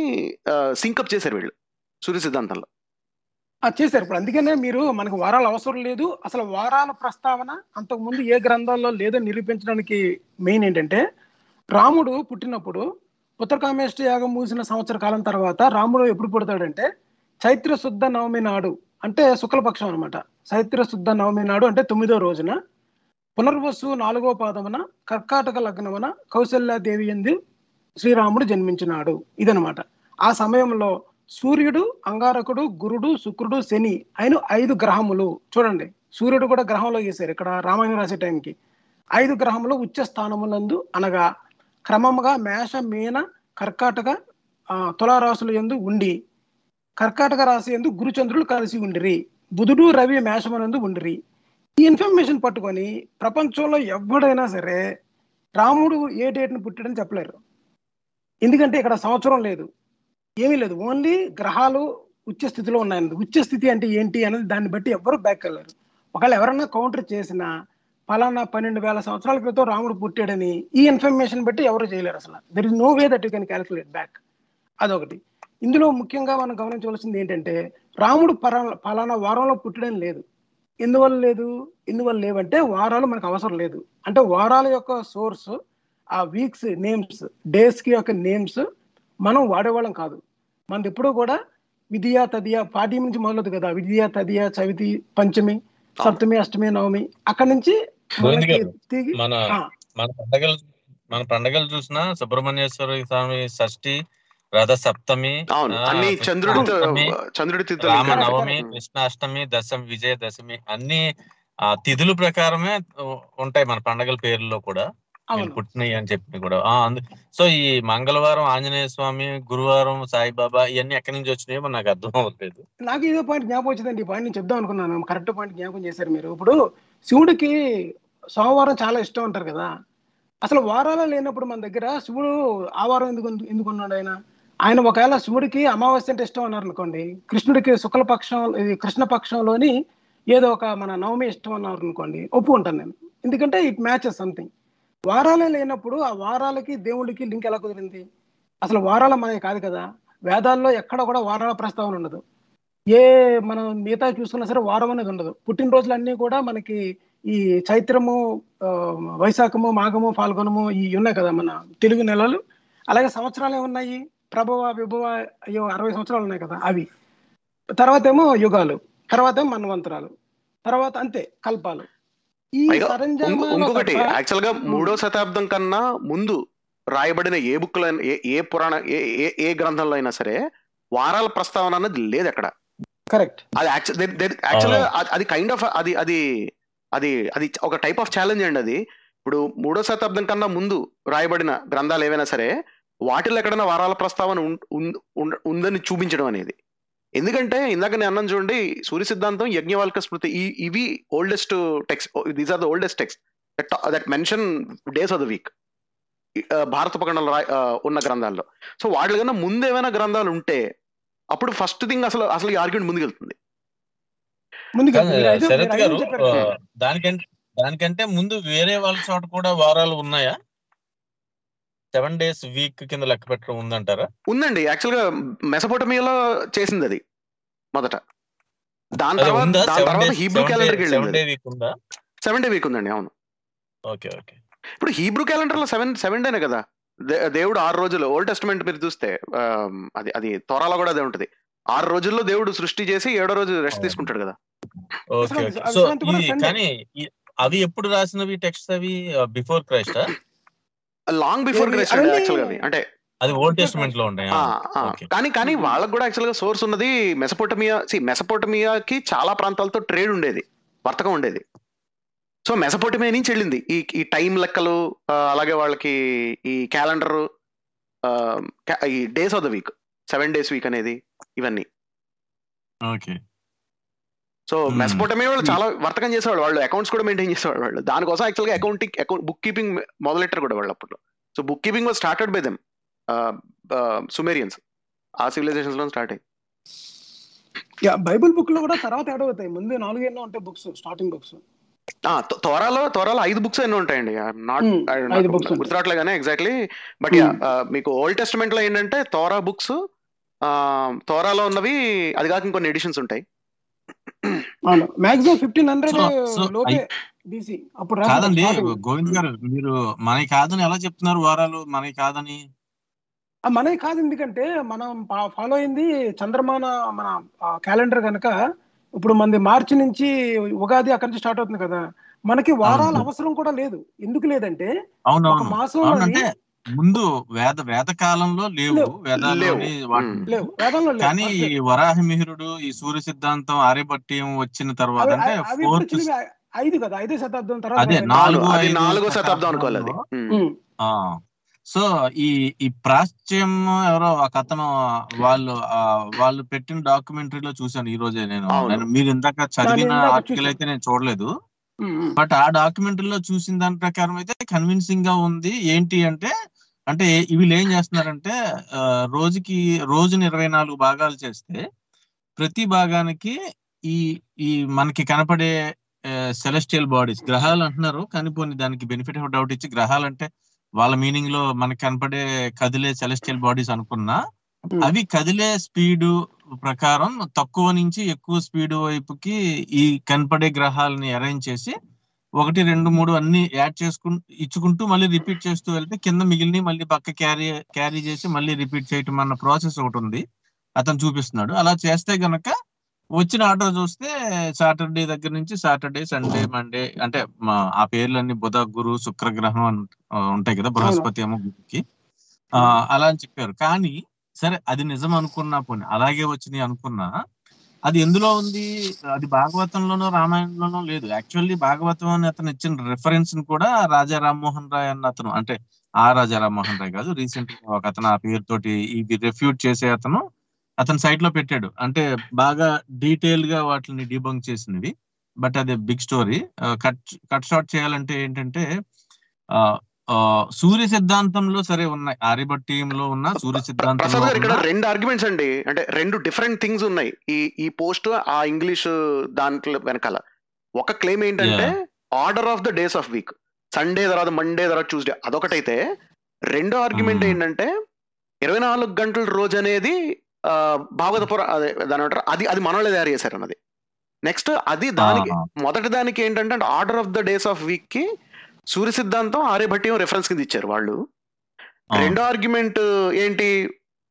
సింకప్ చేశారు వీళ్ళు సూర్య సిద్ధాంతంలో చేశారు. ఇప్పుడు అందుకనే మీరు మనకు వారాలు అవసరం లేదు. అసలు వారాల ప్రస్తావన అంతకు ముందు ఏ గ్రంథాల్లో లేదో నిరూపించడానికి మెయిన్ ఏంటంటే రాముడు పుట్టినప్పుడు ఉత్తరకామేష్టి యాగం మూసిన సంవత్సర కాలం తర్వాత రాముడు ఎప్పుడు పుడతాడంటే చైత్ర శుద్ధ నవమి నాడు అంటే శుక్లపక్షం అనమాట చైత్ర శుద్ధ నవమి నాడు అంటే తొమ్మిదో రోజున పునర్వసు నాలుగో పాదమున కర్కాటక లగ్నమున కౌశల్యాదేవి ఎందు శ్రీరాముడు జన్మించినాడు. ఇదనమాట ఆ సమయంలో సూర్యుడు అంగారకుడు గురుడు శుక్రుడు శని అయిన ఐదు గ్రహములు చూడండి. సూర్యుడు కూడా గ్రహంలో వేశారు ఇక్కడ రామాయణం రాసే టైంకి ఐదు గ్రహములు ఉచ్చ స్థానములందు అనగా క్రమముగా మేష మీన కర్కాటక ఆ, తులారాశుల ఎందు ఉండి కర్కాటక రాశి ఎందు గురుచంద్రులు కలిసి ఉండిరి. బుధుడు రవి మేషమునందు ఉండిరి. ఈ ఇన్ఫర్మేషన్ పట్టుకొని ప్రపంచంలో ఎవడైనా సరే రాముడు ఏ డేట్ను పుట్టాడని చెప్పలేరు. ఎందుకంటే ఇక్కడ సంవత్సరం లేదు. ఏమీ లేదు. ఓన్లీ గ్రహాలు ఉచ్చ స్థితిలో ఉన్నాయన్నది ఉచ్చ స్థితి అంటే ఏంటి అనేది దాన్ని బట్టి ఎవరు బ్యాక్ వెళ్ళారు ఒకవేళ ఎవరన్నా కౌంటర్ చేసినా ఫలానా పన్నెండు వేల సంవత్సరాల క్రితం రాముడు పుట్టాడని ఈ ఇన్ఫర్మేషన్ బట్టి ఎవరు చేయలేరు అసలు. There is no way that you can calculate back అదొకటి. ఇందులో ముఖ్యంగా మనం గమనించవలసింది ఏంటంటే రాముడు పరా ఫలానా వారంలో పుట్టడం లేదు. ఎందువల్ల లేదు? ఎందువల్ల లేవంటే వారాలు మనకు అవసరం లేదు. అంటే వారాల యొక్క సోర్స్ ఆ వీక్స్ నేమ్స్ డేస్కి యొక్క నేమ్స్ మనం వాడేవాళ్ళం కాదు. మనది ఎప్పుడూ కూడా విద్య తదియ పాఠ్యం నుంచి మొదలవుతుంది కదా. విద్యా తదియ చవితి పంచమి సప్తమి అష్టమి నవమి అక్కడ నుంచి మన మన పండగల మన పండగలు చూసినా సుబ్రహ్మణ్యేశ్వర స్వామి షష్ఠి రథ సప్తమి అన్ని కృష్ణ చంద్రుడి రామ నవమి. కృష్ణాష్టమి దశమి విజయదశమి అన్ని ఆ తిథుల ప్రకారమే ఉంటాయి మన పండగల పేర్లలో కూడా. పుట్టినవి అని చెప్పి కూడా. సో ఈ మంగళవారం ఆంజనేయ స్వామి గురువారం సాయిబాబా ఇవన్నీ ఎక్కడి నుంచి వచ్చినాయో నాకు అర్థం అవ్వట్లేదు. నాకు ఇదే పాయింట్ జ్ఞాపకం వచ్చిందండి. ఈ పాయింట్ నేను చెప్దాం అనుకున్నాను. కరెక్ట్ పాయింట్ జ్ఞాపకం చేశారు మీరు. ఇప్పుడు శివుడికి సోమవారం చాలా ఇష్టం అంటారు కదా. అసలు వారాలు లేనప్పుడు మన దగ్గర శివుడు ఆ వారం ఎందుకు ఎందుకు ఉన్నాడు ఆయన? ఆయన ఒకవేళ శివుడికి అమావాస్య అంటే ఇష్టం అన్నారు అనుకోండి కృష్ణుడికి శుక్లపక్షం ఇది కృష్ణపక్షంలోని ఏదో ఒక మన నవమి ఇష్టం అన్నారు అనుకోండి ఒప్పుకుంటాను నేను. ఎందుకంటే ఇట్ మ్యాచెస్ సంథింగ్. వారాలే లేనప్పుడు ఆ వారాలకి దేవుడికి లింక్ ఎలా కుదిరింది? అసలు వారాల మనకి కాదు కదా. వేదాల్లో ఎక్కడ కూడా వారాల ప్రస్తావన ఉండదు. ఏ మనం మిగతా చూసుకున్నా సరే వారం అనేది ఉండదు. పుట్టినరోజులు అన్నీ కూడా మనకి ఈ చైత్రము వైశాఖము మాఘము ఫాల్గుణము ఈ ఉన్నాయి కదా మన తెలుగు నెలలు. అలాగే సంవత్సరాలు ఏమున్నాయి? ప్రభవ విభవ అయ్యో అరవై సంవత్సరాలు ఉన్నాయి కదా అవి. తర్వాత ఏమో యుగాలు తర్వాత ఏమో మన్వంతరాలు తర్వాత అంతే కల్పాలు. ఈ ఇంకొకటి యాక్చువల్గా మూడో శతాబ్దం కన్నా ముందు రాయబడిన ఏ బుక్ ఏ ఏ పురాణ ఏ ఏ- ఏ గ్రంథంలో అయినా సరే వారాల ప్రస్తావన అన్నది లేదు అక్కడ. కరెక్ట్. అది యాక్చువల్ అది కైండ్ ఆఫ్ అది అది అది అది ఒక టైప్ ఆఫ్ ఛాలెంజ్ అండి అది. ఇప్పుడు మూడో శతాబ్దం కన్నా ముందు రాయబడిన గ్రంథాలు ఏవైనా సరే వాటిలో ఎక్కడైనా వారాల ప్రస్తావన ఉందని చూపించడం అనేది. ఎందుకంటే ఇందాక నేను అన్నాను చూడండి సూర్య సిద్ధాంతం యజ్ఞవాల్క స్మృతి ఈ ఇవి oldest text these are the oldest text that mention days of the week భారత ఉపఖండంలో ఉన్న గ్రంథాల్లో. సో వాటి కన్నా ముందు ఏమైనా గ్రంథాలు ఉంటే అప్పుడు ఫస్ట్ థింగ్ అసలు అసలు ఈ ఆర్గ్యుమెంట్ ముందుకెళ్తుంది. శరత్ గారు. దానికంటే దానికంటే ముందు వేరే వాళ్ళ చోట కూడా వారాలు ఉన్నాయా? సెవెన్ డేస్ వీక్ కింద లెక్క పెట్టడం ఉందంటారా? ఉందండి. యాక్చువల్గా మెసపోటమియాలో చేసింది అది మొదట దాని తర్వాత దాని హీబ్రూ క్యాలెండర్కి సెవెన్ డే వీక్ ఉందా? సెవెన్ డే వీక్ ఉందండి అవును. Okay okay. ఇప్పుడు హీబ్రూ క్యాలెండర్లో సెవెన్ సెవెన్ డేనే కదా. దేవుడు ఆరు రోజులు ఓల్డ్ టెస్ట్మెంట్ మీరు చూస్తే అది అది త్వరలో కూడా అదే ఉంటది. ఆరు రోజుల్లో దేవుడు సృష్టి చేసి ఏడో రోజు రెస్ట్. తీసుకుంటాడు కదా. Okay so. కానీ అవి ఎప్పుడు రాసినవి టెక్స్ట్ అవి before Christ long before Christ యాక్చువల్గా అవి. అంటే అది ఓల్డ్ టెస్ట్మెంట్లో ఉంటాయి ఆ, ఆ, ఓకే. కానీ కానీ. వాళ్ళకు కూడా యాక్చువల్గా సోర్స్ ఉన్నది మెసపోటమియా సి మెసపోటమియాకి చాలా ప్రాంతాలతో ట్రేడ్ ఉండేది. వర్తకం ఉండేది. సో మెసపోటమియా నుంచి వెళ్ళింది. ఈ ఈ టైం లెక్కలు అలాగే వాళ్ళకి ఈ క్యాలెండర్ ఈ days of the week seven days week అనేది ఇవన్నీ. ఓకే. So Hmm. మెసపోటమియా వాళ్ళు చాలా వర్తకం చేసేవాళ్ళు. వాళ్ళు అకౌంట్స్ కూడా మెయింటైన్ చేసేవాళ్ళు వాళ్ళు. దానికోసం యాక్చువల్గా అకౌంటింగ్ అకౌంట్ బుక్ కీపింగ్ మొదలెట్టారు కూడా వాళ్ళు అప్పట్లో. So book keeping was started by them Sumerians ఆ సివిలైజేషన్స్లో స్టార్ట్ అయ్యి యా, బైబిల్ బుక్లో కూడా తర్వాత యాడ్ అవుతాయి. ముందు నాలుగు ఎన్నో ఉంటాయి బుక్స్ స్టార్టింగ్ బుక్స్ ఆ, తో- తోరాలో తోరాలో ఐదు బుక్స్ ఎన్నో ఉంటాయండి. నాట్ ఐదు books ఉంటాయి. గుర్తురాట్లే కానీ ఎగ్జాక్ట్లీ బట్ యా మీకు ఓల్డ్ టెస్ట్మెంట్లో ఏంటంటే తోరా బుక్స్ తోరాలో ఉన్నవి అది కాక ఇంకొన్ని ఎడిషన్స్ ఉంటాయి. మాక్సిమం ఫిఫ్టీన్ హండ్రెడ్ లోపే అప్పుడు కాదండి గోవింద్ గారు మీరు మనకి కాదని ఎలా చెప్తున్నారు వారాలు? మనకి కాదని? మనది కాదు ఎందుకంటే మనం ఫాలో అయింది చంద్రమాన మన క్యాలెండర్ కనుక ఇప్పుడు మనది మార్చి నుంచి ఉగాది అక్కడి నుంచి స్టార్ట్ అవుతుంది కదా. మనకి వారాల. అవసరం కూడా లేదు. ఎందుకు లేదంటే ఒక ముందు వేద వేద కాలంలో లేవు. వేదంలో లేవు. కానీ ఈ. వరాహమిహిరుడు ఈ సూర్య సిద్ధాంతం ఆర్యభట్యం వచ్చిన తర్వాత అంటే ఫోర్త్ ఐదు కదా. ఐదో శతాబ్దం తర్వాత నాలుగో శతాబ్దం అనుకోవాలి సో ఈ ఈ ప్రాచ్యం ఎవరో ఒక అతను వాళ్ళు వాళ్ళు పెట్టిన డాక్యుమెంటరీలో చూశాను ఈ రోజే నేను. మీరు ఇందాక చదివిన ఆర్టికల్. అయితే నేను చూడలేదు. బట్ ఆ డాక్యుమెంటరీలో చూసిన దాని ప్రకారం అయితే కన్విన్సింగ్గా ఉంది. ఏంటి అంటే అంటే వీళ్ళు ఏం చేస్తున్నారంటే రోజుకి రోజుని ఇరవై నాలుగు భాగాలు చేస్తే ప్రతి భాగానికి ఈ ఈ మనకి కనపడే సెలెస్టియల్ బాడీస్ గ్రహాలు అంటున్నారు. కానీ పోనీ దానికి బెనిఫిట్ ఆఫ్ డౌట్ ఇచ్చి గ్రహాలు అంటే వాళ్ళ మీనింగ్లో మనకి కనపడే కదిలే సెలెస్టియల్ బాడీస్ అనుకున్నా Hmm. అవి కదిలే స్పీడ్ ప్రకారం తక్కువ నుంచి ఎక్కువ స్పీడ్ వైపుకి ఈ కనపడే గ్రహాలని అరేంజ్ చేసి ఒకటి రెండు మూడు అన్ని యాడ్ చేసుకుంటూ ఇచ్చుకుంటూ మళ్ళీ రిపీట్ చేస్తూ వెళ్తే కింద మిగిలిన మళ్ళీ పక్క క్యారీ క్యారీ చేసి మళ్ళీ రిపీట్ చేయటం అన్న ప్రాసెస్ ఒకటి ఉంది అతను చూపిస్తున్నాడు అలా చేస్తే గనక వచ్చిన ఆర్డర్ చూస్తే సాటర్డే దగ్గర నుంచి సాటర్డే సండే మండే అంటే ఆ పేర్లన్నీ బుధ గురు శుక్రగ్రహం ఉంటాయి కదా బృహస్పతి ఏమో గురుకి ఆ, అలా అని చెప్పారు. కానీ సరే అది నిజం అనుకున్నా పోనీ అలాగే వచ్చినాయి అనుకున్నా అది ఎందులో ఉంది? అది భాగవతంలోనో రామాయణంలోనో లేదు. యాక్చువల్లీ భాగవతం అని అతను ఇచ్చిన రిఫరెన్స్ కూడా రాజా రామ్మోహన్ రాయ్ అన్న అతను అంటే ఆ రాజా రామ్మోహన్ రాయ్ కాదు రీసెంట్గా ఒక అతను ఆ పేరుతోటి ఇది రెఫ్యూట్ చేసే అతను అతని సైట్లో పెట్టాడు. అంటే బాగా డీటెయిల్గా వాటిని డిబంక్ చేసినవి. బట్ అది big story cut cut short చేయాలంటే ఏంటంటే సూర్య సిద్ధాంతంలో సరే ఉన్నాయి. ఆర్యభట్టీయంలో ఉన్న సూర్య ప్రసాద్ సిద్ధాంతంలో గారు ఇక్కడ ఉన్న రెండు ఆర్గ్యుమెంట్స్ అండి. అంటే రెండు డిఫరెంట్ థింగ్స్ ఉన్నాయి. ఈ ఈ పోస్ట్ ఆ ఇంగ్లీష్ దాంట్లో వెనకాల. ఒక క్లెయిమ్ ఏంటంటే order of the days of week Sunday తర్వాత మండే తర్వాత ట్యూస్డే అదొకటైతే రెండో ఆర్గ్యుమెంట్ Hmm. ఏంటంటే ఇరవై నాలుగు గంటల రోజు అనేది ఆ, భాగవతపుర అదే దాని ఏమంటారు అది అది మనోళ్ళే తయారు చేశారు అన్నది నెక్స్ట్ అది దానికి మొదటి దానికి ఏంటంటే order of the days of వీక్కి సూర్య సిద్ధాంతం ఆర్యభట్యం రెఫరెన్స్ కింద ఇచ్చారు వాళ్ళు. రెండో ఆర్గ్యుమెంట్ ఏంటి?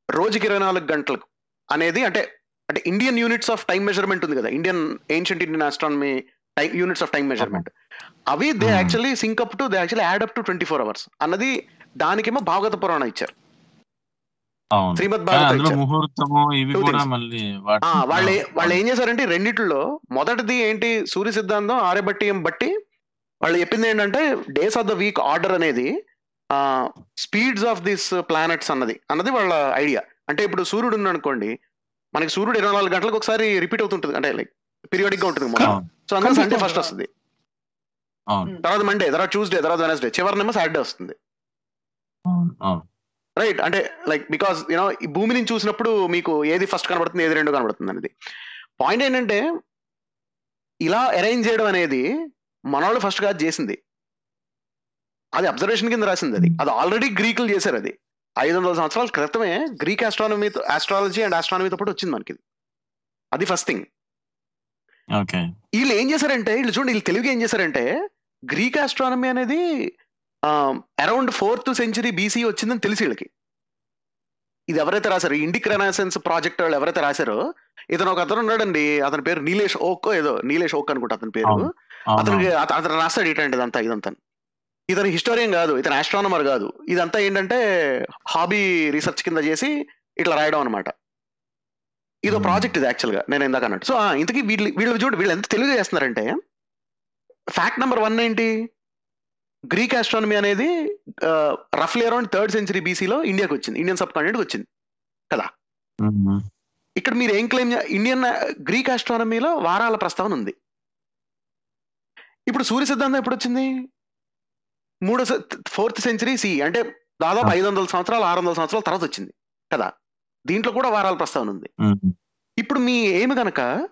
రోజుకి ఇరవై నాలుగు గంటలకు అనేది అంటే అంటే Indian units of time measurement ఉంది కదా. Indian ancient Indian astronomy time units of time measurement అవి they. Actually sync up to they actually add up to twenty four hours అన్నది దానికేమో భాగవత పురాణం ఇచ్చారు. శ్రీమద్ భాగవత ముహూర్తము ఇవి కూడా. మళ్ళీ వాళ్ళు ఏ- వాళ్ళు ఏం చేశారంటే రెండిట్లో మొదటిది ఏంటి సూర్య సిద్ధాంతం ఆర్యభట్టియం బట్టి వాళ్ళు చెప్పింది ఏంటంటే days of the week order అనేది స్పీడ్స్ ఆఫ్ దిస్ ప్లానెట్స్ అన్నది. అన్నది వాళ్ళ ఐడియా అంటే ఇప్పుడు సూర్యుడు ఉన్నాడు అనుకోండి మనకి సూర్యుడు ఇరవై నాలుగు గంటలకు ఒకసారి రిపీట్ అవుతుంటుంది. అంటే లైక్ పీరియాడిక్గా ఉంటుంది సో అందులో సండే ఫస్ట్? వస్తుంది. అవును. తర్వాత మండే తర్వాత ట్యూస్డే తర్వాత వెనస్డే చివరినేమో సాటర్డే వస్తుంది. అవును అవును. రైట్ అంటే లైక్ బికాస్ యూనో ఈ భూమి నుంచి చూసినప్పుడు మీకు ఏది ఫస్ట్ కనబడుతుంది ఏది రెండో కనబడుతుంది అనేది. పాయింట్ ఏంటంటే ఇలా అరేంజ్ చేయడం అనేది మనవాళ్ళు ఫస్ట్ కాదు చేసింది. అది అబ్జర్వేషన్ కింద రాసింది అది. అది ఆల్రెడీ గ్రీకులు చేశారు అది. ఐదు వందల సంవత్సరాల క్రితమే గ్రీక్ ఆస్ట్రానమీతో ఆస్ట్రాలజీ అండ్ ఆస్ట్రానమీతో పాటు వచ్చింది మనకి. అది ఫస్ట్ థింగ్ వీళ్ళు ఏం చేశారంటే వీళ్ళు చూడండి వీళ్ళు తెలుగు ఏం చేశారంటే గ్రీక్ ఆస్ట్రానమీ అనేది అరౌండ్ ఫోర్త్ సెంచరీ బీసీ వచ్చిందని తెలిసి వీళ్ళకి. ఇది ఎవరైతే రాశారు ఇండిక్ రెనాసెన్స్ ప్రాజెక్ట్ వాళ్ళు ఎవరైతే రాశారో ఇతను ఒక అతను ఉన్నాడండి అతని పేరు నీలేష్ ఓక్ ఏదో నీలేష్ ఓక్ అనుకుంటా అతని పేరు. అతనికి అత- అతను రాస్తాడు ఇటండి ఇదంతా ఇదంతా. ఇతను హిస్టోరియన్ కాదు ఇతను ఆస్ట్రానమర్ కాదు. ఇదంతా ఏంటంటే హాబీ రీసెర్చ్ కింద చేసి ఇట్లా రాయడం అనమాట ఇదో. ప్రాజెక్ట్ ఇది యాక్చువల్గా నేను ఇందాక అన్నట్టు. సో ఇంతకీ వీళ్ళు వీళ్ళు చూడు వీళ్ళు ఎంత తెలుగు చేస్తున్నారంటే ఫ్యాక్ట్ నెంబర్ వన్ ఏంటి? గ్రీక్ ఆస్ట్రానమీ అనేది రఫ్లీ అరౌండ్ థర్డ్ సెంచరీ బీసీలో ఇండియాకి వచ్చింది. ఇండియన్ సబ్ కాంటినెంట్ వచ్చింది మ్మ్. ఇక్కడ మీరు ఏం క్లెయిమ్ ఇండియన్ గ్రీక్ ఆస్ట్రానమీలో వారాల ప్రస్తావన ఉంది. ఇప్పుడు సూర్య సిద్ధాంతం ఎప్పుడు వచ్చింది? మూడో ఫోర్త్ సెంచరీ సి అంటే దాదాపు. ఐదు వందల సంవత్సరాలు ఆరు వందల సంవత్సరాల తర్వాత వచ్చింది. కదా? దీంట్లో కూడా వారాల ప్రస్తావన ఉంది. ఇప్పుడు మీ ఏమి గనక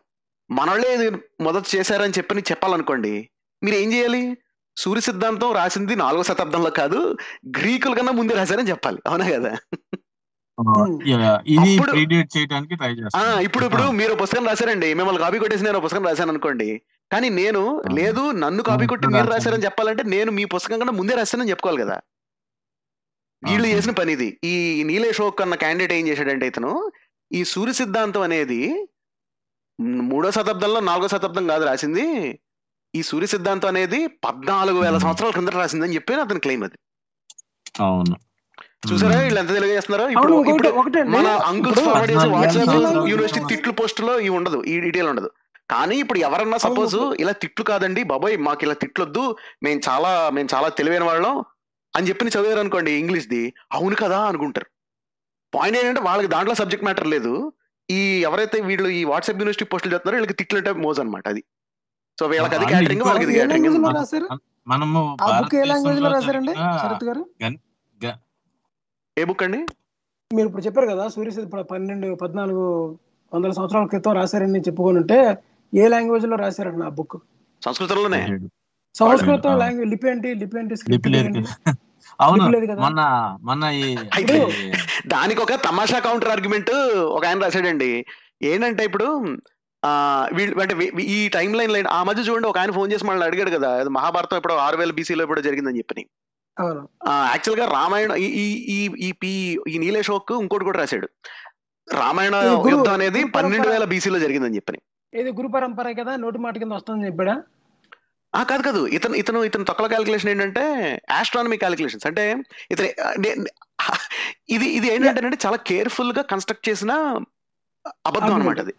మనోళ్ళే ఇది మొదట చేశారని చెప్పని చెప్పాలనుకోండి మీరు ఏం చేయాలి? సూర్య సిద్ధాంతం రాసింది నాలుగో శతాబ్దంలో కాదు గ్రీకుల కన్నా ముందే రాశారని చెప్పాలి. అవునా కదా? ఇప్పుడు ఇప్పుడు మీరు పుస్తకం రాశారండి. మిమ్మల్ని కాపీ కొట్టేసి నేను పుస్తకం రాశాను అనుకోండి. కానీ నేను. లేదు నన్ను కాపీ కొట్టి మీరు. రాశారని చెప్పాలంటే నేను మీ పుస్తకం కన్నా ముందే రాశానని చెప్పుకోవాలి కదా. వీళ్ళు. చేసిన పని ఇది ఈ నీలేష్ ఓక్ అన్న క్యాండిడేట్ ఏం చేశాడంటే ఇతను ఈ సూర్య సిద్ధాంతం అనేది మూడో శతాబ్దంలో నాలుగో శతాబ్దం కాదు రాసింది. ఈ సూర్య సిద్ధాంతం అనేది పద్నాలుగు వేల. సంవత్సరాల కిందట రాసిందని చెప్పి అతని క్లెయిమ్ అది. అవును. చూసారా. వీళ్ళు ఎంత తెలియ చేస్తున్నారో ఇప్పుడు మన అంకుల్స్ ఫార్వర్డ్ చేసే వాట్సాప్ యూనివర్సిటీ తిట్లు పోస్టులో ఇవి ఉండదు ఈ డీటెయిల్ ఉండదు. కానీ ఇప్పుడు ఎవరన్నా సపోజ్ ఇలా తిట్లు కాదండి బాబాయ్ మాకు ఇలా తిట్లొద్దు మేము చాలా మేము చాలా తెలివైన వాళ్ళం అని చెప్పి చదివారు అనుకోండి ఇంగ్లీష్ ది అవును కదా అనుకుంటారు. పాయింట్ ఏంటంటే వాళ్ళకి దాంట్లో సబ్జెక్ట్ మ్యాటర్ లేదు. ఈ ఎవరైతే వీళ్ళు ఈ వాట్సాప్ యూనివర్సిటీ పోస్టులు చేస్తున్నారో వీళ్ళకి తిట్లు అంటే మోజ్ అనమాట అది. సో వీళ్ళకి అది క్యాటరింగ్ వాళ్ళకి ఇది క్యాటరింగ్ మనము ఆ బుక్ ఏ లాంగ్వేజ్లో రాశారండి శరత్ గారు? ఏ బుక్ అండి? మీరు ఇప్పుడు చెప్పారు కదా సూర్య సిద్ధ- ప- పన్నెండు పద్నాలుగు వందల సంవత్సరాల క్రితం రాశారని చెప్పుకొని ఉంటే ఏ లాంగ్వేజ్లో రాశారండి ఆ బుక్ సంస్కృతంలోనే. సంస్కృతం. లాంగ్వేజ్ లిపి ఏంటి లిపి ఏంటి స్క్రిప్ట్ అవును లిపి లేదు కదా? మొన్న మొన్న ఈ అయితే దానికి ఒక తమాషా కౌంటర్ ఆర్గ్యుమెంట్ ఒక ఆయన రాశాడండి. ఏంటంటే ఇప్పుడు వీళ్ళు అంటే ఈ టైం లైన్ లైన్ ఆ మధ్య చూడండి ఒక ఆయన ఫోన్ చేసి మనల్ని అడిగాడు కదా మహాభారతం ఇప్పుడు ఆరు వేల బీసీలో ఇప్పుడు జరిగిందని అవును. యాక్చువల్గా రామాయణ ఈ ఈ ఈ ఈ పి ఈ నీలేష్ ఓక్ ఇంకోటి కూడా రాశాడు. రామాయణ ఇది యుద్ధం అనేది పన్నెండు. వేల బీసీలో జరిగిందని చెప్పని. ఏదో గురు పరంపర కదా నోటి మాట కింద వస్తుందని చెప్పాడా? ఆ కాదు కాదు. ఇతను ఇతను ఇతను తొక్కల క్యాలిక్యులేషన్ ఏంటంటే ఆస్ట్రానమీ క్యాలిక్యులేషన్స్ అంటే ఇతను ఇది ఇది ఏంటంటే చాలా కేర్ఫుల్గా కన్స్ట్రక్ట్ చేసిన అబద్ధం అనమాట అది.